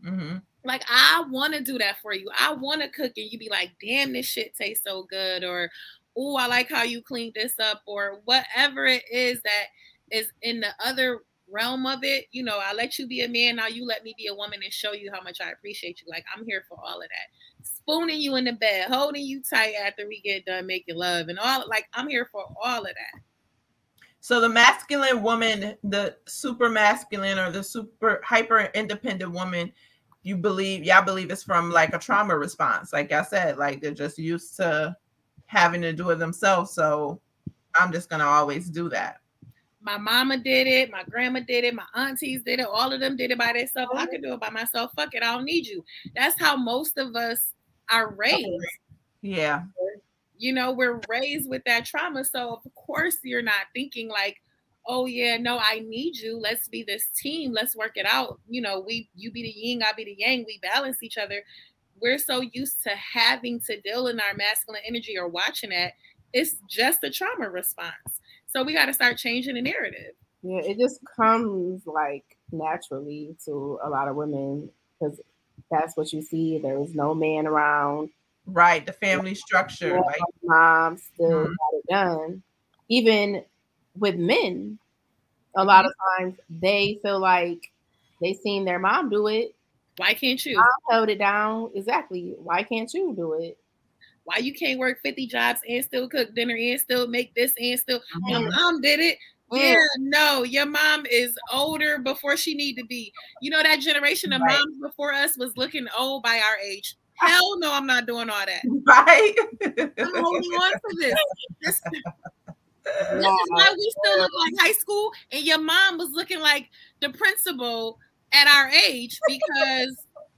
Mhm. Like I want to do that for you. I want to cook and you be like, "Damn, this shit tastes so good," or "Oh, I like how you cleaned this up," or whatever it is that is in the other realm of it. You know, I let you be a man, now you let me be a woman and show you how much I appreciate you. Like I'm here for all of that. Spooning you in the bed, holding you tight after we get done making love, and all like I'm here for all of that. So the masculine woman, the super masculine or the super hyper independent woman, you believe, y'all believe it's from like a trauma response. Like I said, like they're just used to having to do it themselves. So I'm just gonna always do that. My mama did it, my grandma did it, my aunties did it, all of them did it by themselves. I could do it by myself. Fuck it, I don't need you. That's how most of us are raised. Yeah. You know, we're raised with that trauma. So of course you're not thinking like, oh yeah, no, I need you. Let's be this team. Let's work it out. You know, we you be the yin, I be the yang, we balance each other. We're so used to having to deal in our masculine energy or watching that. It's just a trauma response. So we got to start changing the narrative. Yeah, it just comes like naturally to a lot of women because that's what you see. There is no man around. Right, the family structure. Yeah, Like mom still Mhm. got it done. Even with men, a lot of Mm-hmm. times they feel like they seen their mom do it. Why can't you? Mom held it down. Exactly. Why can't you do it? Why you can't work 50 jobs and still cook dinner and still make this and still your Mhm. mom did it? Mm. Yeah, no, your mom is older before she need to be. You know that generation of Right. moms before us was looking old by our age. Hell no, I'm not doing all that. right. I'm holding on to this. This, this is why we still look like high school, and your mom was looking like the principal at our age because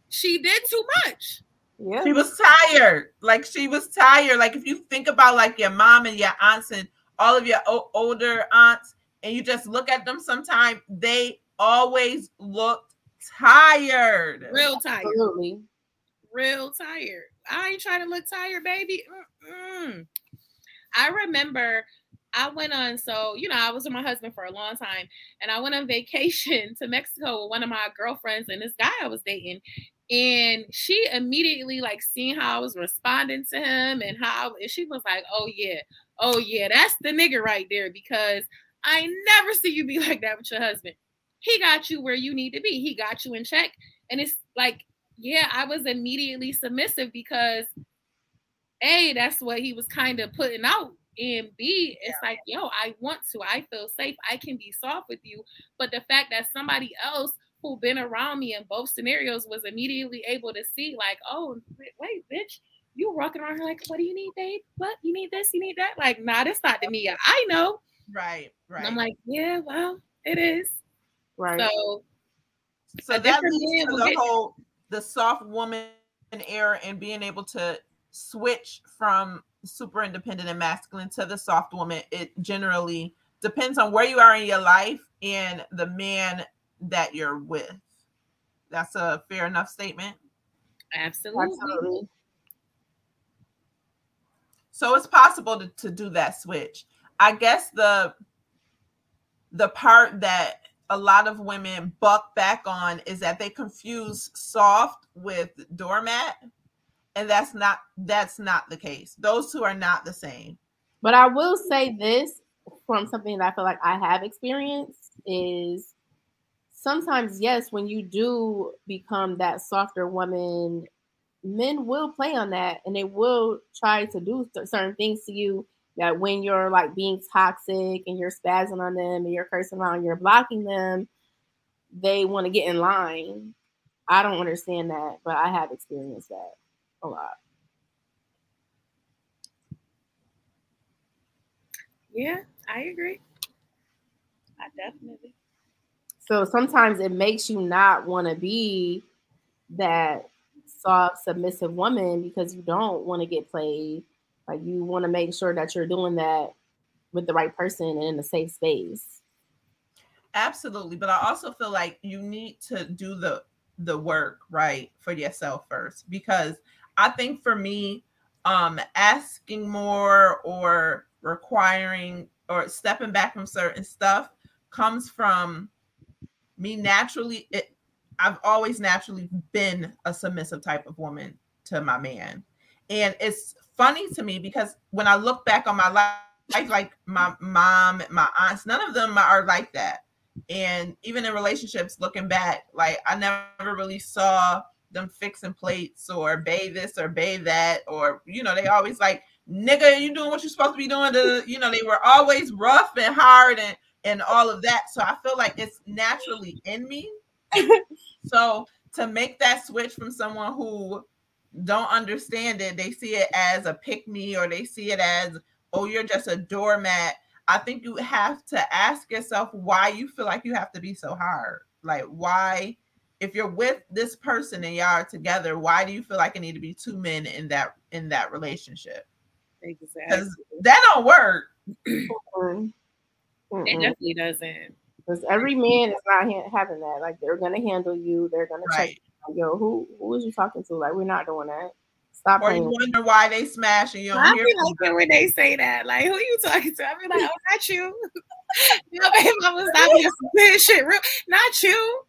she did too much. Yeah. she was tired. Like she was tired. Like if you think about like your mom and your aunts and all of your o- older aunts, and you just look at them sometime, they always look tired. Real tired. Absolutely. real tired. I ain't trying to look tired, baby. Mm-mm. I remember I went on, so you know, I was with my husband for a long time, and I went on vacation to Mexico with one of my girlfriends and this guy I was dating. And she immediately like seeing how I was responding to him and how and she was like, Oh yeah, oh yeah, that's the nigga right there because I never see you be like that with your husband. He got you where you need to be. He got you in check. And it's like yeah, I was immediately submissive because A, that's what he was kind of putting out. And B, it's like, yo, I want to. I feel safe. I can be soft with you. But the fact that somebody else who been around me in both scenarios was immediately able to see, like, oh, wait, wait bitch, you walking around here like, what do you need, babe? What? You need this? You need that? Like, nah, that's not the me. I know. Right, right. And I'm like, yeah, well, it is. Right. So so a that leads to the get- whole the soft woman era and being able to switch from super independent and masculine to the soft woman. It generally depends on where you are in your life and the man that you're with. That's a fair enough statement. absolutely. Absolutely. So it's possible to, to do that switch. I guess the the part that a lot of women buck back on is that they confuse soft with doormat. And that's not that's not the case. Those two are not the same. But I will say this from something that I feel like I have experienced is sometimes, yes, when you do become that softer woman, men will play on that and they will try to do cer- certain things to you that when you're like being toxic and you're spazzing on them and you're cursing around, you're blocking them, they want to get in line. I don't understand that, but I have experienced that a lot. Yeah, I agree. I definitely. So sometimes it makes you not want to be that soft, submissive woman because you don't want to get played. Like you want to make sure that you're doing that with the right person and in a safe space. Absolutely. But I also feel like you need to do the the work right for yourself first because I think for me, um, asking more or requiring or stepping back from certain stuff comes from me naturally it I've always naturally been a submissive type of woman to my man. And it's funny to me because when I look back on my life, like my mom, my aunts, none of them are like that. And even in relationships, looking back, like I never really saw them fixing plates or bathe this or bathe that, or you know, they always like, nigga, you doing what you're supposed to be doing. To you know, they were always rough and hard and and all of that. So I feel like it's naturally in me. so to make that switch from someone who don't understand it, they see it as a pick me or they see it as, oh, you're just a doormat. I think you have to ask yourself why you feel like you have to be so hard. Like, why, if you're with this person and y'all are together, why do you feel like it need to be two men in that in that relationship? Exactly. Because that don't work. Mm-mm. It definitely doesn't. Because every man is not ha- having that. Like they're gonna handle you. They're gonna check. Right. Like, Yo, who who is you talking to? Like we're not doing that. Stop Or you wonder why they smash and you I don't be hear from like when they say that. Like, who are you talking to? I be like, oh, not you. you know, babe, I was not being some shit. Real, not you.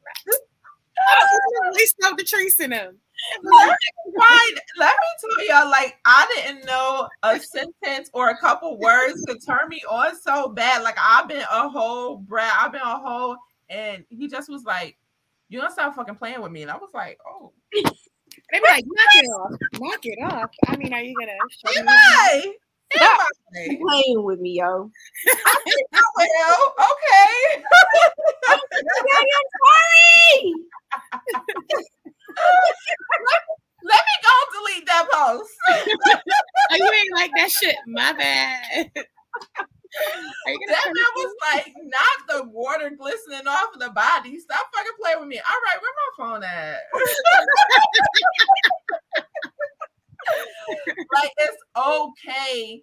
They stop the trees in them. Why? Let me tell y'all, like I didn't know a sentence or a couple words could turn me on so bad. Like I've been a whole brat, I've been a whole, and he just was like, "You don't stop fucking playing with me," and I was like, "Oh, They be like, knock it off. Knock it off. I mean, are you gonna show me? hey, Stop playing with me, yo. well, okay." I'm sorry. Let me go delete that post. Oh, you ain't like that shit. My bad. Are you gonna That man was like, not the water glistening off of the body. Stop fucking playing with me. All right, where my phone at? like it's okay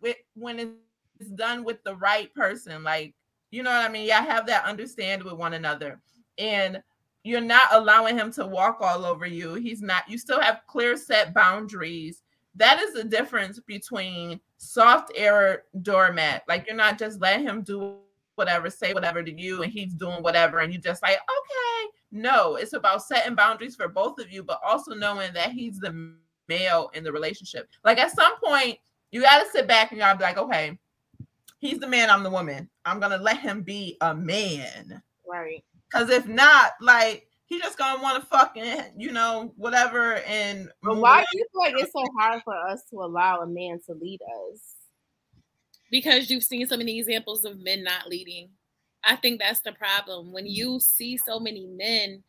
with when it's done with the right person. Like, you know what I mean? Yeah, have that understand with one another. And you're not allowing him to walk all over you. He's not, you still have clear set boundaries. That is the difference between soft air doormat. Like you're not just letting him do whatever, say whatever to you, and he's doing whatever, and you just like, okay. No, it's about setting boundaries for both of you, but also knowing that he's the male in the relationship. Like at some point, you got to sit back and y'all be like, okay, he's the man, I'm the woman. I'm gonna let him be a man. Right. Cause if not, like he just gonna want to fucking, you know, whatever. And But why do you feel like it's so hard for us to allow a man to lead us? because you've seen so many examples of men not leading. I think that's the problem. When you see so many men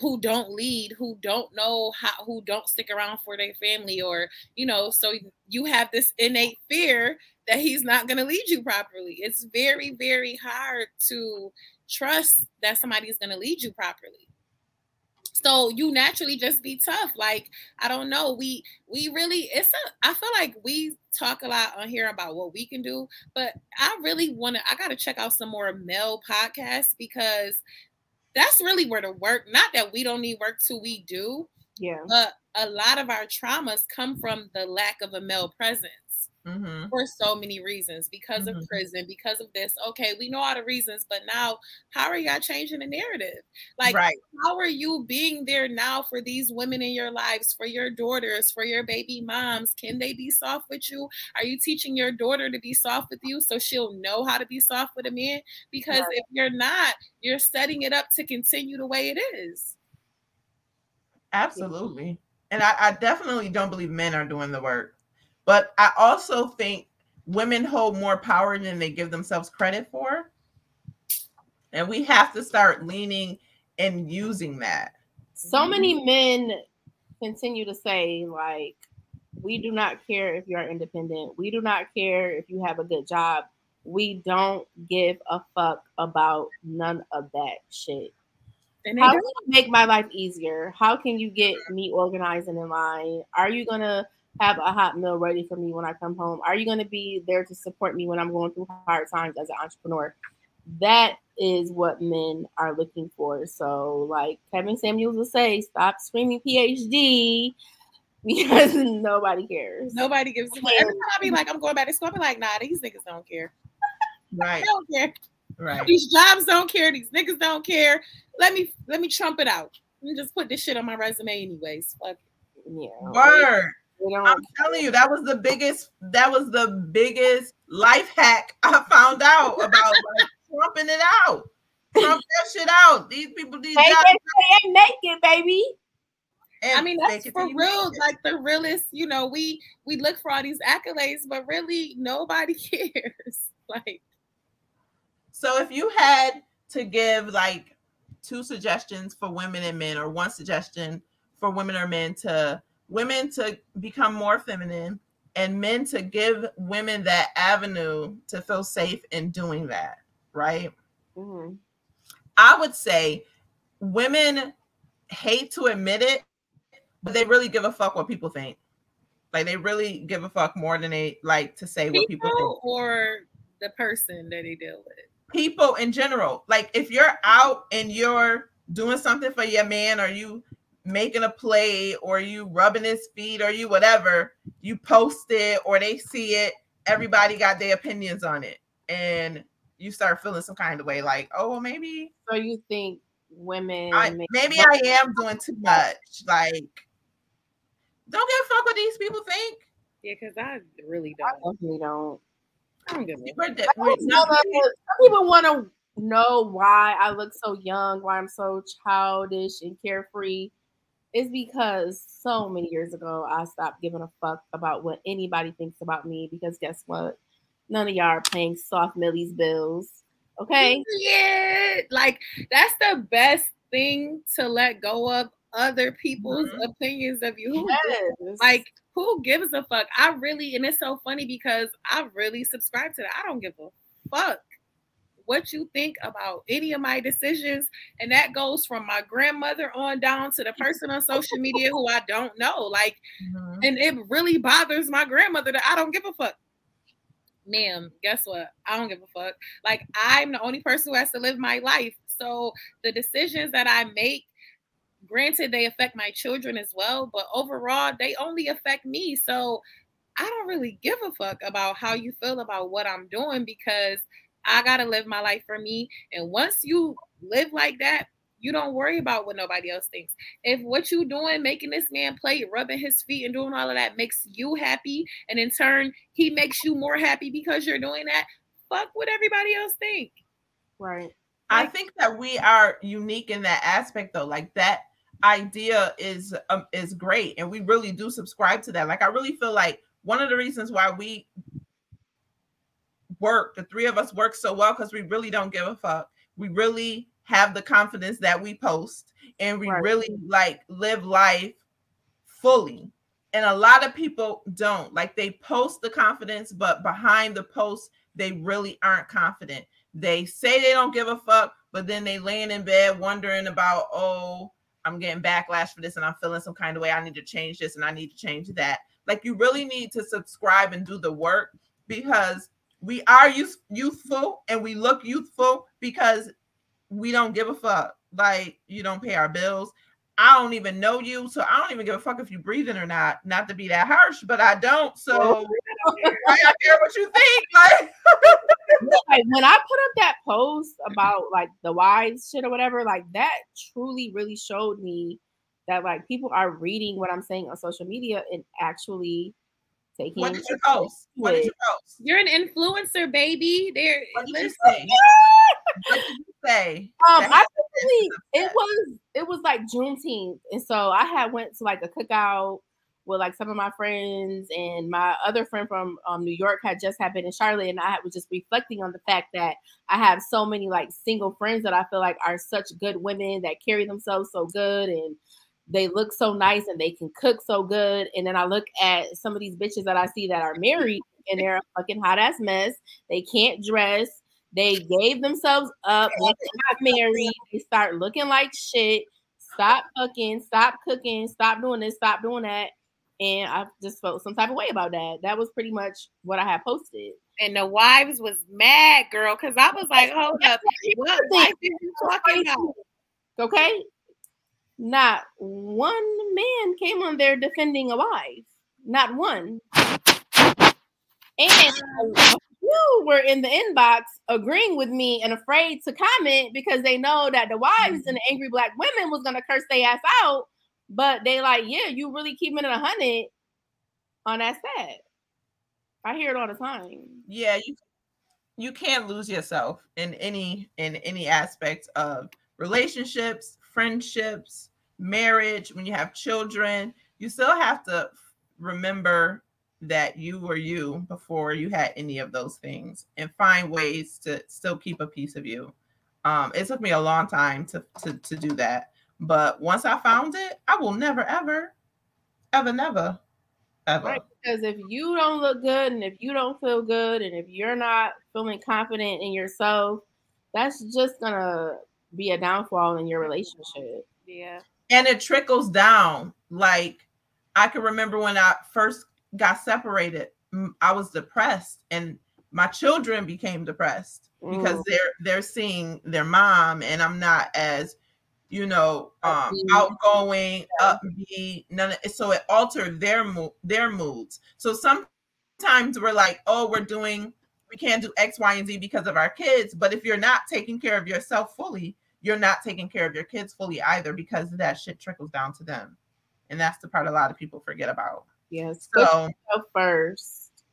who don't lead, who don't know how, who don't stick around for their family, or you know, so you have this innate fear that he's not going to lead you properly. It's very, very hard to trust that somebody is going to lead you properly. So you naturally just be tough. Like I don't know, we we really it's a. I feel like we talk a lot on here about what we can do, but I really want to. I got to check out some more male podcasts because that's really where the work. Not that we don't need work to we do, Yeah. but a lot of our traumas come from the lack of a male presence Mhm. for so many reasons because Mhm. of prison, because of this. Okay, we know all the reasons, but now how are y'all changing the narrative? Like, right. how are you being there now for these women in your lives, for your daughters, for your baby moms? Can they be soft with you? Are you teaching your daughter to be soft with you so she'll know how to be soft with a man? Because Right. if you're not, you're setting it up to continue the way it is. Absolutely. And I, I definitely don't believe men are doing the work. But I also think women hold more power than they give themselves credit for. And we have to start leaning and using that. So mm-hmm. many men continue to say, like, we do not care if you're independent. We do not care if you have a good job. We don't give a fuck about none of that shit. And How do. can you make my life easier? How can you get me organized and in line? Are you gonna have a hot meal ready for me when I come home? Are you gonna be there to support me when I'm going through hard times as an entrepreneur? That is what men are looking for. So, like Kevin Samuels will say, stop screaming PhD because nobody cares. Nobody gives a. Every time I be like, I'm going back to school, I be like, nah, these niggas don't care. Right. They don't care. Right. These jobs don't care. These niggas don't care. Let me let me trump it out. Let me just put this shit on my resume anyways. Fuck. Yeah. Word. They don't- I'm telling you, that was the biggest. That was the biggest life hack I found out about like, trumping it out. Trump that shit out. These people, these They jobs, ain't, they ain't naked, baby. and I mean, that's for real. Like the realest, you know, we we look for all these accolades, but really nobody cares. Like, So if you had to give like two suggestions for women and men, or one suggestion for women or men to women to become more feminine and men to give women that avenue to feel safe in doing that, right? Mhm. I would say women hate to admit it, but they really give a fuck what people think. Like they really give a fuck more than they like to say what people think. or the person that they deal with. people in general. Like if you're out and you're doing something for your man, or you making a play, or you rubbing his feet, or you whatever, you post it or they see it, everybody got their opinions on it. And you start feeling some kind of way, like, oh well, maybe So you think women I make- maybe I am doing too much. Like, don't give a fuck what these people think. Yeah, because I really don't. definitely don't. I don't give a We're, di- don't Some people want to know why I look so young, why I'm so childish and carefree. It's because so many years ago I stopped giving a fuck about what anybody thinks about me. Because guess what? None of y'all are paying soft Millie's bills. Okay. Yeah, like that's the best thing to let go of other people's Mhm. opinions of you. Who Yes. like who gives a fuck? I really, and it's so funny because I really subscribe to that. I don't give a fuck what you think about any of my decisions, and that goes from my grandmother on down to the person on social media who I don't know. Like, Mhm. and it really bothers my grandmother that I don't give a fuck. Ma'am, guess what? I don't give a fuck. Like, I'm the only person who has to live my life. So the decisions that I make, granted, they affect my children as well, but overall, they only affect me. So I don't really give a fuck about how you feel about what I'm doing because I gotta live my life for me. And once you live like that, you don't worry about what nobody else thinks. If what you doing, making this man play, rubbing his feet and doing all of that makes you happy, and in turn he makes you more happy because you're doing that, fuck what everybody else think. right. I think that we are unique in that aspect though. Like that idea is um, is great and we really do subscribe to that. Like I really feel like one of the reasons why we work, the three of us work so well cuz we really don't give a fuck. We really have the confidence that we post and we Right. really like live life fully. And a lot of people don't. Like they post the confidence but behind the post they really aren't confident they say they don't give a fuck, but then they laying in bed wondering about, oh, I'm getting backlash for this and I'm feeling some kind of way. I need to change this and I need to change that. Like you really need to subscribe and do the work because we are youth- youthful and we look youthful because we don't give a fuck. Like you don't pay our bills. I don't even know you, so I don't even give a fuck if you breathing or not. Not to be that harsh, but I don't. So why I care what you think? Like like when I put up that post about like the wives shit or whatever, like that truly really showed me that like people are reading what I'm saying on social media and actually taking. what did you post? What did you post? You're an influencer, baby. There, What did you say? What did you say? Um, That- I actually it was it was like Juneteenth, and so I had went to like a cookout with like some of my friends, and my other friend from um, New York had just happened in Charlotte, and I was just reflecting on the fact that I have so many like single friends that I feel like are such good women that carry themselves so good and they look so nice and they can cook so good. And then I look at some of these bitches that I see that are married and they're a fucking hot ass mess. They can't dress. They gave themselves up. They got married. They start looking like shit. Stop fucking. Stop cooking. Stop doing this. Stop doing that. And I just felt some type of way about that. That was pretty much what I had posted. and the wives was mad, girl, because I was like, hold up, what wife is you talking about? Okay. Not one man came on there defending a wife. Not one. And few were in the inbox agreeing with me and afraid to comment because they know that the wives and the angry black women was gonna curse their ass out. But they like, yeah, you really keeping it a hundred on that set. I hear it all the time. yeah you you can't lose yourself in any in any aspect of relationships friendships marriage when you have children you still have to remember that you were you before you had any of those things and find ways to still keep a piece of you um it took me a long time to to, to do that but once i found it i will never ever ever never ever Right. Because if you don't look good and if you don't feel good and if you're not feeling confident in yourself, that's just gonna be a downfall in your relationship. Yeah. and it trickles down like i can remember when i first got separated I was depressed and my children became depressed because Mm. they're they're seeing their mom and i'm not as you know um Upbeat. outgoing upbeat none of it. so it altered their mood their moods so sometimes we're like oh we're doing we can't do x y and z because of our kids but if you're not taking care of yourself fully you're not taking care of your kids fully either because that shit trickles down to them and that's the part a lot of people forget about Yes. So first.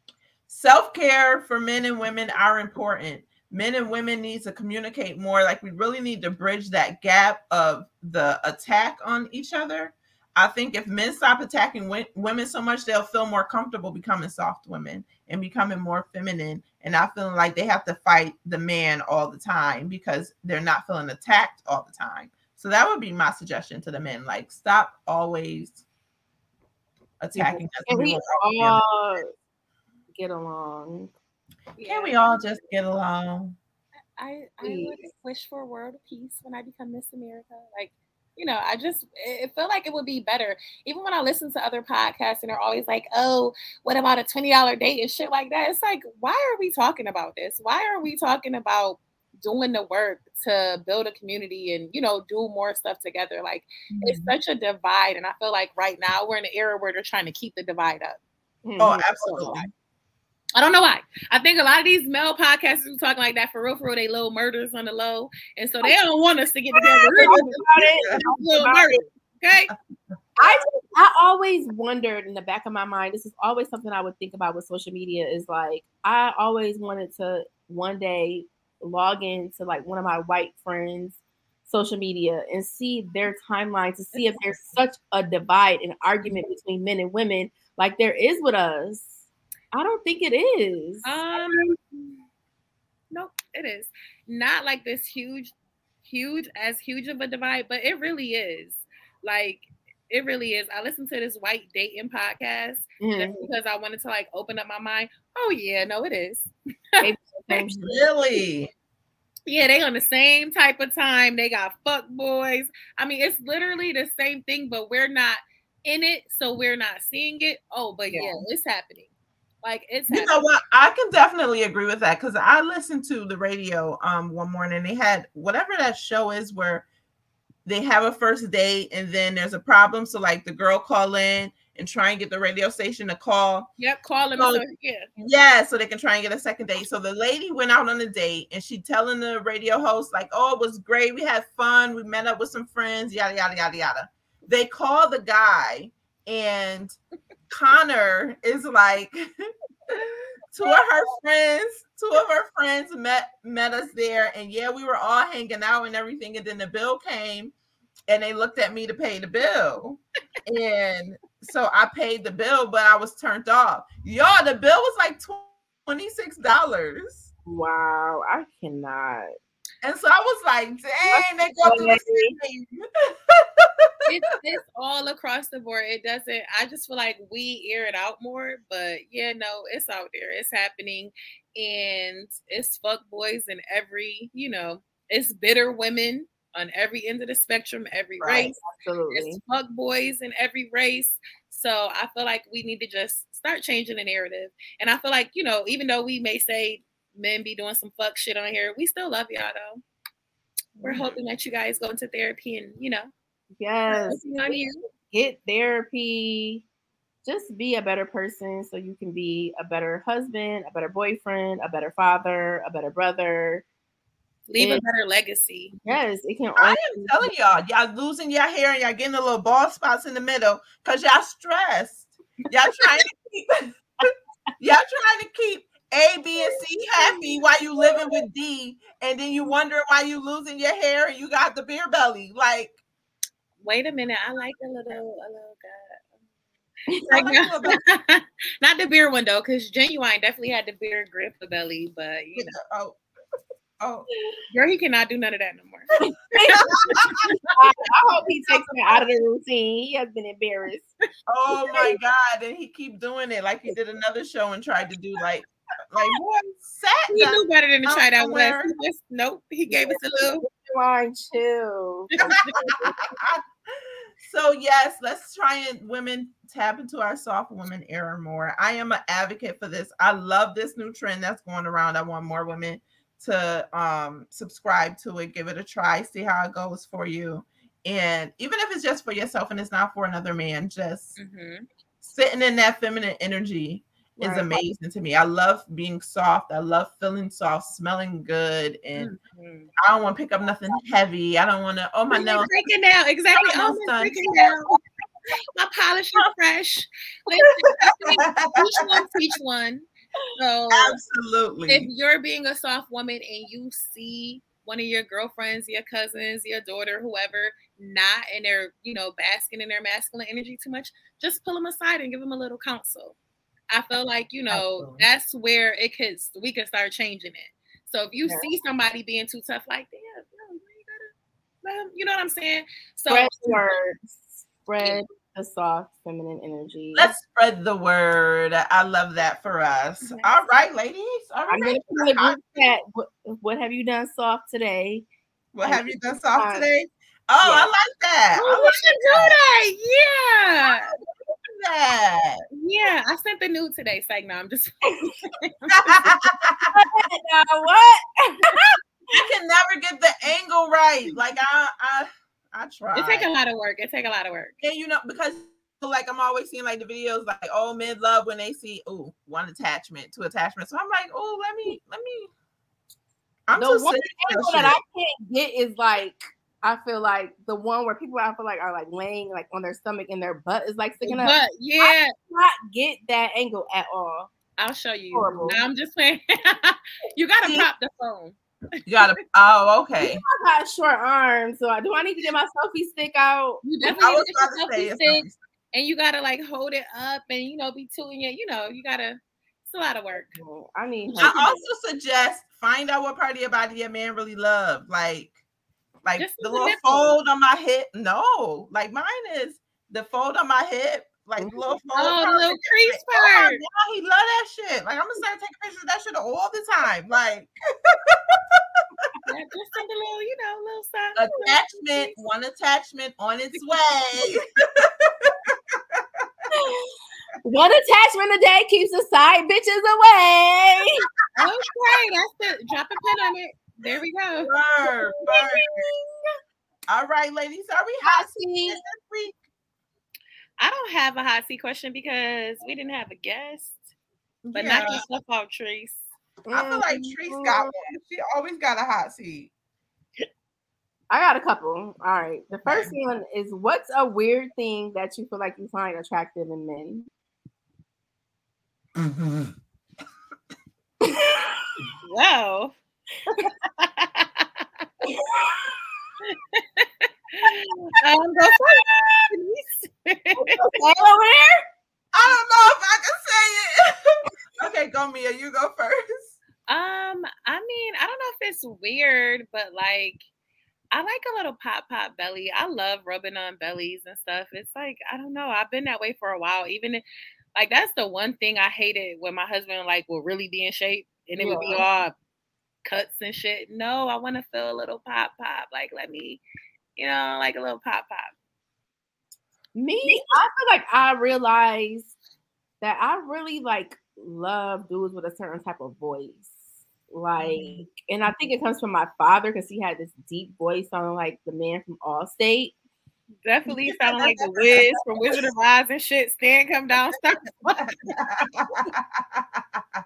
self-care for men and women are important men and women need to communicate more like we really need to bridge that gap of the attack on each other i think if men stop attacking women so much they'll feel more comfortable becoming soft women and becoming more feminine and not feeling like they have to fight the man all the time because they're not feeling attacked all the time so that would be my suggestion to the men like stop always attacking us Can we all together. get along? Can we all just get along? I, I would wish for a world of peace when I become Miss America. Like, you know, I just it felt like it would be better. Even when I listen to other podcasts and they're always like, "Oh, what about a twenty dollar date and shit like that?" It's like, why are we talking about this? Why are we talking about doing the work to build a community and you know do more stuff together? Like, it's Mm-hmm. such a divide, and I feel like right now we're in an era where they're trying to keep the divide up. Oh, Mhm. absolutely. I don't know why. I think a lot of these male podcasters who talking like that for real, for real, they little murders on the low, and so they don't want us to get together. We're About it. little murders, okay? I just, I always wondered in the back of my mind. This is always something I would think about with social media. Is like I always wanted to one day log into like one of my white friends' social media and see their timeline to see if there's such a divide and argument between men and women like there is with us. I don't think it is. Um, nope, it is not like this huge, huge as huge of a divide, but it really is. Like it really is. I listened to this white dating podcast Mhm. just because I wanted to like open up my mind. Oh yeah, no, it is. Same shit. Really? Yeah, they on the same type of time. They got fuck boys. I mean, it's literally the same thing, but we're not in it, so we're not seeing it. Oh, but yeah, Yeah. it's happening. Like it's You know what? I can definitely agree with that because I listened to the radio um one morning. They had whatever that show is where they have a first date and then there's a problem. So like the girl call in and try and get the radio station to call. Yep, call them. So- so, yeah. Yeah, so they can try and get a second date. So the lady went out on a date and she telling the radio host, like, oh, it was great. We had fun. We met up with some friends, yada, yada, yada, yada. They call the guy and Connor is like, two of her friends, two of her friends met met us there. And yeah, we were all hanging out and everything. And then the bill came and they looked at me to pay the bill. And so I paid the bill, but I was turned off. Y'all, the bill was like $26. Wow, I cannot. And so I was like, dang, they go through the same. it's, it's all across the board. It doesn't. I just feel like we air it out more, but yeah, no, it's out there. It's happening, and it's fuck boys in every. You know, it's bitter women on every end of the spectrum, every Right. race. Absolutely. It's fuck boys in every race. So I feel like we need to just start changing the narrative. And I feel like you know, even though we may say men be doing some fuck shit on here, we still love y'all though. We're mm-hmm. hoping that you guys go into therapy and you know Yes. working. Get therapy. just be a better person so you can be a better husband, a better boyfriend, a better father, a better brother. Leave a better legacy. Yes, it can. I am telling y'all, y'all losing your hair and y'all getting the little bald spots in the middle because y'all stressed. Y'all trying to keep y'all trying to keep A, B, and C happy while you living with D, and then you wonder why you losing your hair and you got the beer belly. Like Wait a minute. I like a little, a little guy. Um, like a Not the beer one though, because Ginuwine definitely had the beer grip the belly, but you know, oh, oh, girl, he cannot do none of that no more. I, I hope he takes me out of the routine. He has been embarrassed. oh my god! And he keep doing it like he did another show and tried to do like like what sat He knew better than to try that west. Somewhere. He just nope. He gave us a little. Line chill. So yes, let's try and women tap into our soft woman era more. I am an advocate for this. I love this new trend that's going around. I want more women to um subscribe to it, give it a try, see how it goes for you. And even if it's just for yourself and it's not for another man, just Mhm. sitting in that feminine energy is Right. amazing to me. I love being soft. I love feeling soft, smelling good, and Mhm. I don't want to pick up nothing heavy. I don't want to. Oh my nails. breaking down exactly. Oh, my done. breaking. My polish is fresh. Listen, each one teach one. So Absolutely. if you're being a soft woman and you see one of your girlfriends, your cousins, your daughter, whoever, not and they're you know basking in their masculine energy too much, just pull them aside and give them a little counsel. I feel like you know Absolutely. that's where it could we could start changing it. So if you Yeah. see somebody being too tough, like damn, no, you gotta, you know what I'm saying? So Spread the word. Spread the soft feminine energy. Let's spread the word. I love that for us. Yes. All right, ladies. All I'm gonna put in the group chat. What, what have you done soft today? What have you done soft Uh, today? Oh, I like that. Oh, I we should do that. Yeah. Like that. Yeah. I sent the nude today. It's like, no, I'm just Uh, what? I can never get the angle right. Like I, I, I try. it take a lot of work. It take a lot of work. and you know because like I'm always seeing like the videos like oh men love when they see oh one attachment two attachment. So I'm like oh let me let me. I'm the too one angle that that I can't get is like I feel like the one where people I feel like are like laying like on their stomach and their butt is like sticking up. But yeah, not get that angle at all. I'll show you. Horrible. No, I'm just saying. you gotta See? prop the phone. You gotta. Oh, okay. I got short arms, so I do I need to get my selfie stick out? You I definitely was need about to to get say your selfie something- stick, and you gotta like hold it up and you know be tooting it. You know, you gotta. It's a lot of work. I need I also suggest find out what part of your body your man really love. Like, like Just the the little nipple. fold on my hip. No, like mine is the fold on my hip. Like the little fold. Oh, part. little crease Oh my part. God, he love that shit. Like I'm gonna start taking pictures of that shit all the time. Like just some little, you know, little stuff. attachment, one attachment on its way. one attachment a day keeps the side bitches away. Okay, that's the drop a pin on it. There we go. Word, word. All right, ladies, are we hot seat this week? I don't have a hot seat question because we didn't have a guest. But Yeah. knock yourself out, Trace. I feel like mm-hmm. Treese got one. She always got a hot seat. I got a couple. All right. The first one is what's a weird thing that you feel like you find attractive in men? Mm-hmm. Whoa. Um, go first. over there? I don't know if I can say it. okay, go Mia. You go first. Um, I mean, I don't know if it's weird, but like I like a little pop pop belly. I love rubbing on bellies and stuff. It's like, I don't know, I've been that way for a while. Even if, like that's the one thing I hated when my husband like will really be in shape and it would be all cuts and shit. No, I want to feel a little pop pop. Like let me, you know, like a little pop pop. Me, I feel like I realized that I really like love dudes with a certain type of voice. Mm-hmm. Like, and I think it comes from my father because he had this deep voice, sounding like the man from Allstate. Definitely sounding like the Wiz from Wizard of Oz and shit. Stan come down, start.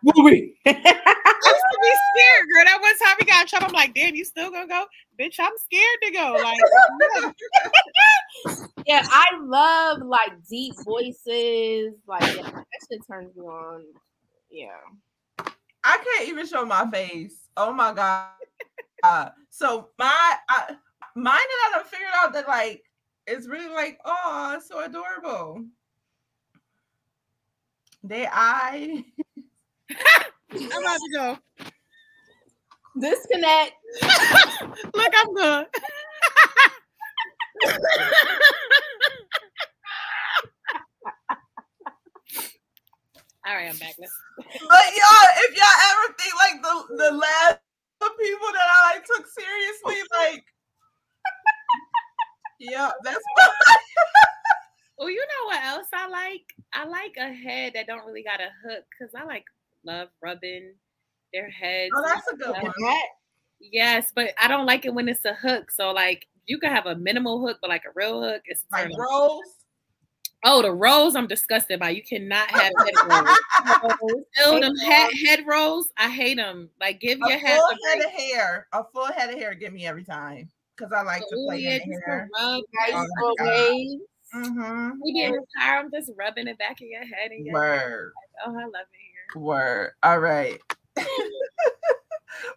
Movie. I used to be scared, girl. That one time we got in trouble, I'm like, damn, you still gonna go? Bitch, I'm scared to go. Like, yeah. yeah, I love like deep voices. Like yeah, that shit turns me on. Yeah. I can't even show my face. Oh my god. Uh, so my I, mine that I done figured out that like it's really like oh so adorable. They eye. I'm about to go. Disconnect. Look, I'm good. All right, I'm back. Let's But y'all, if y'all ever think like the the last the people that I like took seriously, like yeah, that's what Oh, you know what else I like? I like a head that don't really got a hook because I like love rubbing their heads. Oh, that's a good one. Yes, but I don't like it when it's a hook. So like you can have a minimal hook, but like a real hook, it's like rose. Oh, the rolls I'm disgusted by. You cannot have head rolls. Still, oh, them head, head rolls, I hate them. Like give a your head full a head break. of hair, a full head of hair, get me every time because I like to Ooh, play yeah, in just the to hair. rub. Nice Oh my little God. waves. Mm-hmm. We didn't retire. I'm just rubbing the back of your head and your Word, Oh, I love it here. word. All right.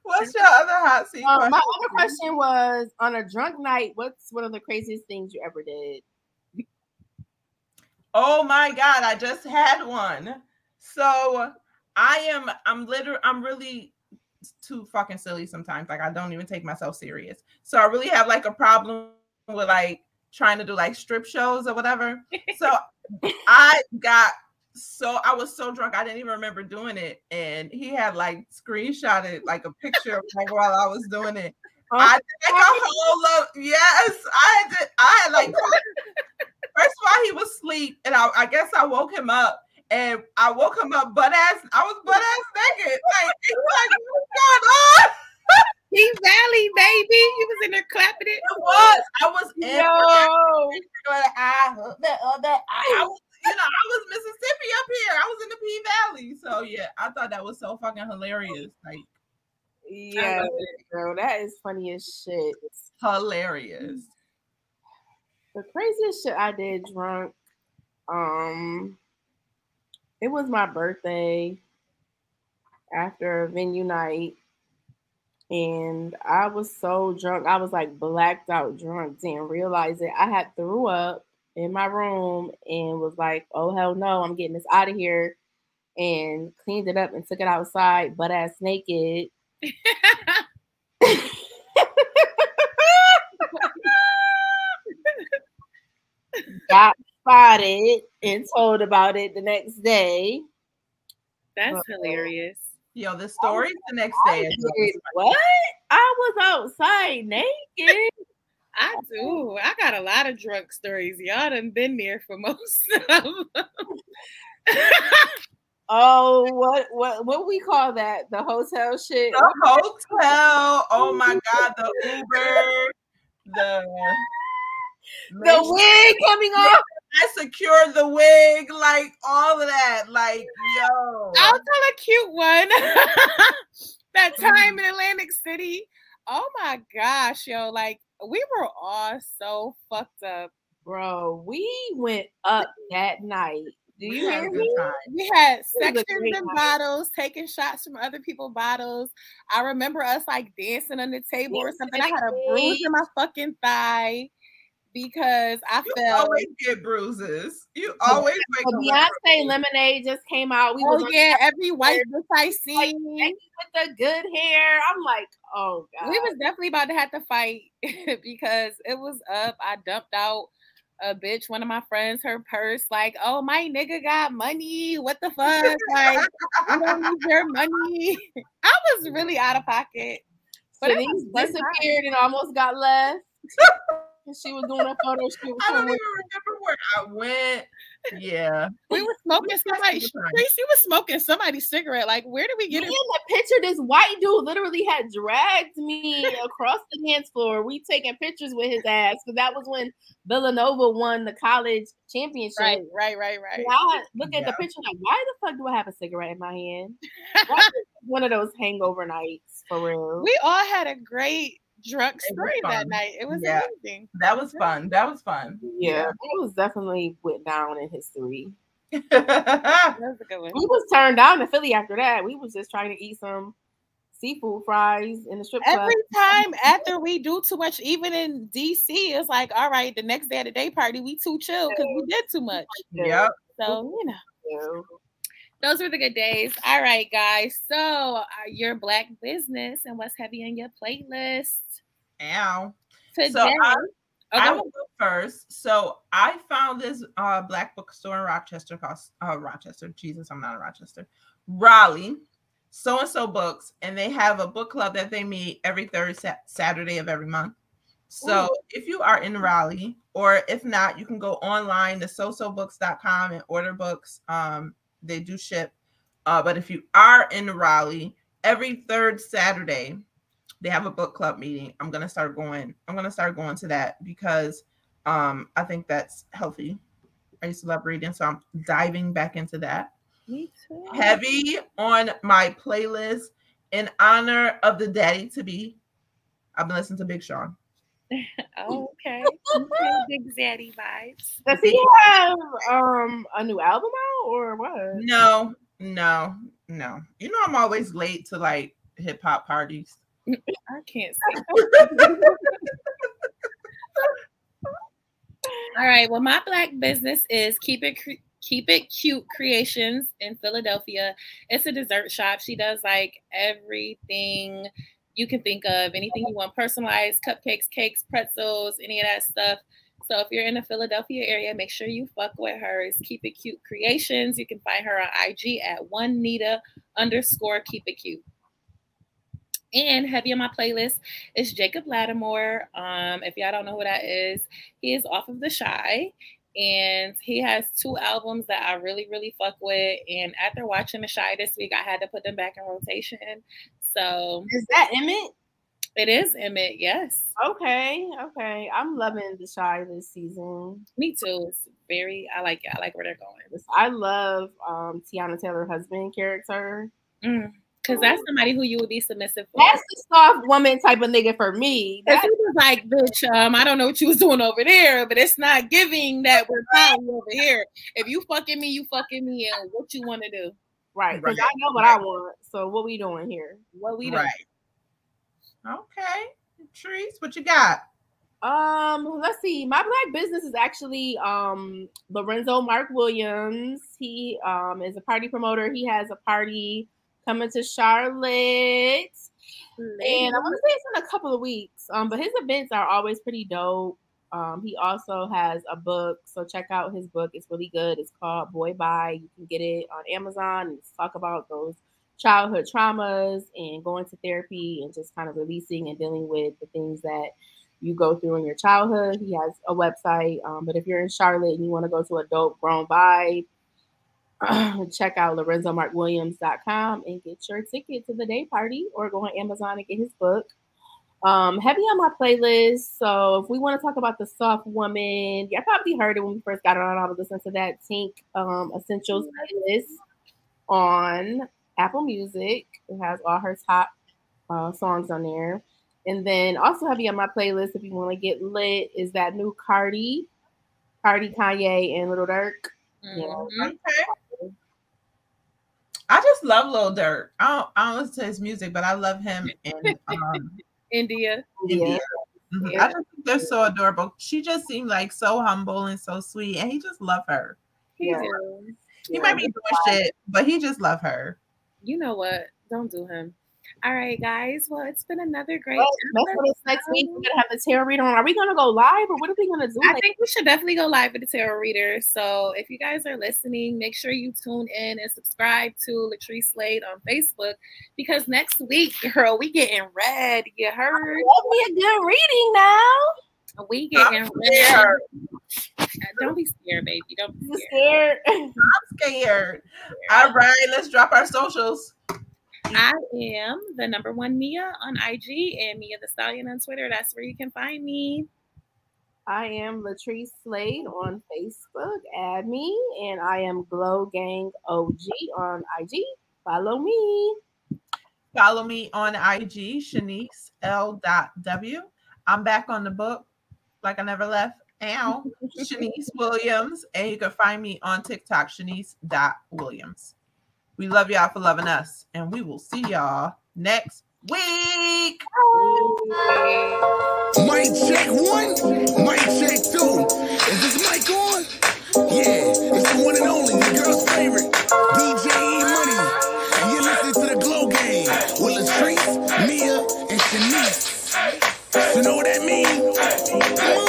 What's your other hot seat Um, my question? other question was on a drunk night, what's one of the craziest things you ever did? Oh my god, I just had one. So I am I'm literally I'm really too fucking silly sometimes. Like I don't even take myself serious. So I really have like a problem with like trying to do like strip shows or whatever. So I got so I was so drunk I didn't even remember doing it. And he had like screenshotted like a picture of like while I was doing it. Oh I did like a whole lot. Yes, I had to, I had like first of all, he was asleep, and I, I guess I woke him up. And I woke him up butt ass. I was butt ass naked. Like, like, what's going on? He Valley, baby. He was in there clapping it. It was. I was in Yo, I, I, I was, you know, I was Mississippi up here. I was in the P Valley. So yeah, I thought that was so fucking hilarious. Like yeah, girl, that is funny as shit. hilarious. The craziest shit I did drunk. Um, it was my birthday after a venue night, and I was so drunk. I was like blacked out drunk. Didn't realize it. I had threw up in my room and was like, "Oh hell no, I'm getting this out of here." And cleaned it up and took it outside, butt ass naked. got spotted and told about it the next day. That's Uh-oh. hilarious. Yo, the stories the next day. did what? I was outside naked. I do. I got a lot of drunk stories. Y'all done been there for most of them. Oh, what what what we call that? The hotel shit. The hotel. Oh my god, the Uber, the The wig coming off. I secured the wig, like all of that. Like, yo. I'll tell a cute one. that mm-hmm. time in Atlantic City. Oh my gosh, yo, like we were all so fucked up. Bro, we went up that night. Do We you had hear me? We had sections great and night. bottles, taking shots from other people's bottles. I remember us like dancing on the table or something. I had a bruise in my fucking thigh because I You fell. always get bruises. You always wake So up with Beyonce Lemonade just came out. We oh, was Oh on yeah, every white bitch I see like, seen. with the good hair. I'm like, oh god. we was definitely about to have to fight because it was up. I dumped out a bitch, one of my friends, her purse, like, oh my nigga got money. What the fuck? Like, we don't need your money. I was really out of pocket. But it Shanice was fun disappeared and almost got left. And she was doing a photo shoot. I don't even remember where I went, yeah. We were smoking had somebody. some. Tracy was smoking somebody's cigarette. Like, where did we Me get in the picture, this white dude literally had dragged me across the dance floor. We taking pictures with his ass because that was when Villanova won the college championship. Right, right, right, right. And I look at the picture like, why the fuck do I have a cigarette in my hand? One of those hangover nights for real. We all had a great drunk It story that night. It was Yeah. amazing. That was fun. That was fun. yeah, it was definitely went down in history. That was a good one. We was turned down in Philly after that. We was just trying to eat some seafood fries in the strip club. Every time after we do too much, even in DC, it's like, all right, the next day at the day party, we too chill because we did too much. yep. So, you know. Those were the good days. All right, guys. So, uh, your black business and what's heavy on your playlist Ow. today? So I, Oh, I will go first. So I found this uh, black bookstore in Rochester called uh, Rochester. Jesus, I'm not in Rochester. Raleigh, so and so books, and they have a book club that they meet every third sa- Saturday of every month. So if you are in Raleigh, or if not, you can go online to sosobooks.com and order books. Um, they do ship. Uh, but if you are in Raleigh, every third Saturday, they have a book club meeting. I'm gonna start going. I'm gonna start going to that because um, I think that's healthy. I used to love reading, so I'm diving back into that. Me too. Heavy on my playlist in honor of the daddy to be. I've been listening to Big Sean. Oh, okay. okay. Big Zaddy vibes. Does he have um a new album out or what? No, no, no. You know I'm always late to like hip hop parties. I can't say. All right. Well, my black business is keep it Cre- keep it cute creations in Philadelphia. It's a dessert shop. She does like everything you can think of, anything you want, personalized cupcakes, cakes, pretzels, any of that stuff. So if you're in the Philadelphia area, make sure you fuck with her. It's Keep It Cute Creations. You can find her on IG at one Nita underscore Keep It Cute. And heavy on my playlist is Jacob Latimore. Um, if y'all don't know who that is, he is off of the Chi, and he has two albums that I really, really fuck with. And after watching the Chi this week, I had to put them back in rotation. So Is that Emmett? it is Emmett, yes. Okay, okay. I'm loving the Chi this season. Me too. It's very. I like it. I like where they're going. I love um Teyana Taylor husband character. Because that's somebody who you would be submissive for. That's the soft woman type of nigga for me. That, he was like, bitch, um, I don't know what you was doing over there, but it's not giving that we're probably over here. If you fucking me, you fucking me, and what you want to do? Right, because Right. I know what I want. So what we doing here? What we doing? Right. Okay. Trees, what you got? Um, let's see. My black business is actually um Lorenzo Mark Williams. He um is a party promoter. He has a party coming to Charlotte. And I want to say it's in a couple of weeks. Um, but his events are always pretty dope. Um, he also has a book, so check out his book. It's really good. It's called Boy Bye. You can get it on Amazon and talk about those childhood traumas and going to therapy and just kind of releasing and dealing with the things that you go through in your childhood. He has a website. Um, but if you're in Charlotte and you want to go to a dope grown vibe, check out lorenzomarkwilliams.com and get your ticket to the day party or go on Amazon and get his book. Um, heavy on my playlist. So if we want to talk about the soft woman, yeah, I probably heard it when we first got it on. I was listening to that Tink um essentials playlist on Apple Music. It has all her top uh, songs on there. And then also heavy on my playlist, if you want to get lit, is that new Cardi, Cardi, Kanye, and Lil Durk. Mhm. Okay. I just love Lil Durk. I don't, I don't listen to his music, but I love him and um, India. India. Mhm. Yeah. I just think they're so adorable. She just seemed like so humble and so sweet, and he just love her. He Yeah. do. He Yeah. might be doing shit, but he just love her. You know what? Don't do him. All right, guys. Well, it's been another great. Well, that's what it's next week. We're gonna have the tarot reader on. Are we gonna go live or what are we gonna do? I Like, think we should definitely go live with the tarot reader. So if you guys are listening, make sure you tune in and subscribe to Latrice Slade on Facebook because next week, girl, we getting red. You heard? Love me a good reading now. We getting red. There. Uh, don't be scared, baby. Don't be You scared. scared? Scared. All right, let's drop our socials. I am the number one Mia on IG and Mia the Stallion on Twitter. That's where you can find me. I am Latrice Slade on Facebook. Add me, and I am Glow Gang OG on IG. Follow me. Follow me on IG, Shanice L. W. I'm back on the book, like I never left. Ow, Shanice Williams, and you can find me on TikTok, Shanice Williams. We love y'all for loving us, and we will see y'all next week. Mic check one, mic check two. Is this mic on? Yeah, it's the one and only, your girl's favorite, DJ E Money. And you're listening to the Glow Gang with Latrice, Mia, and Shanice. You know what that means?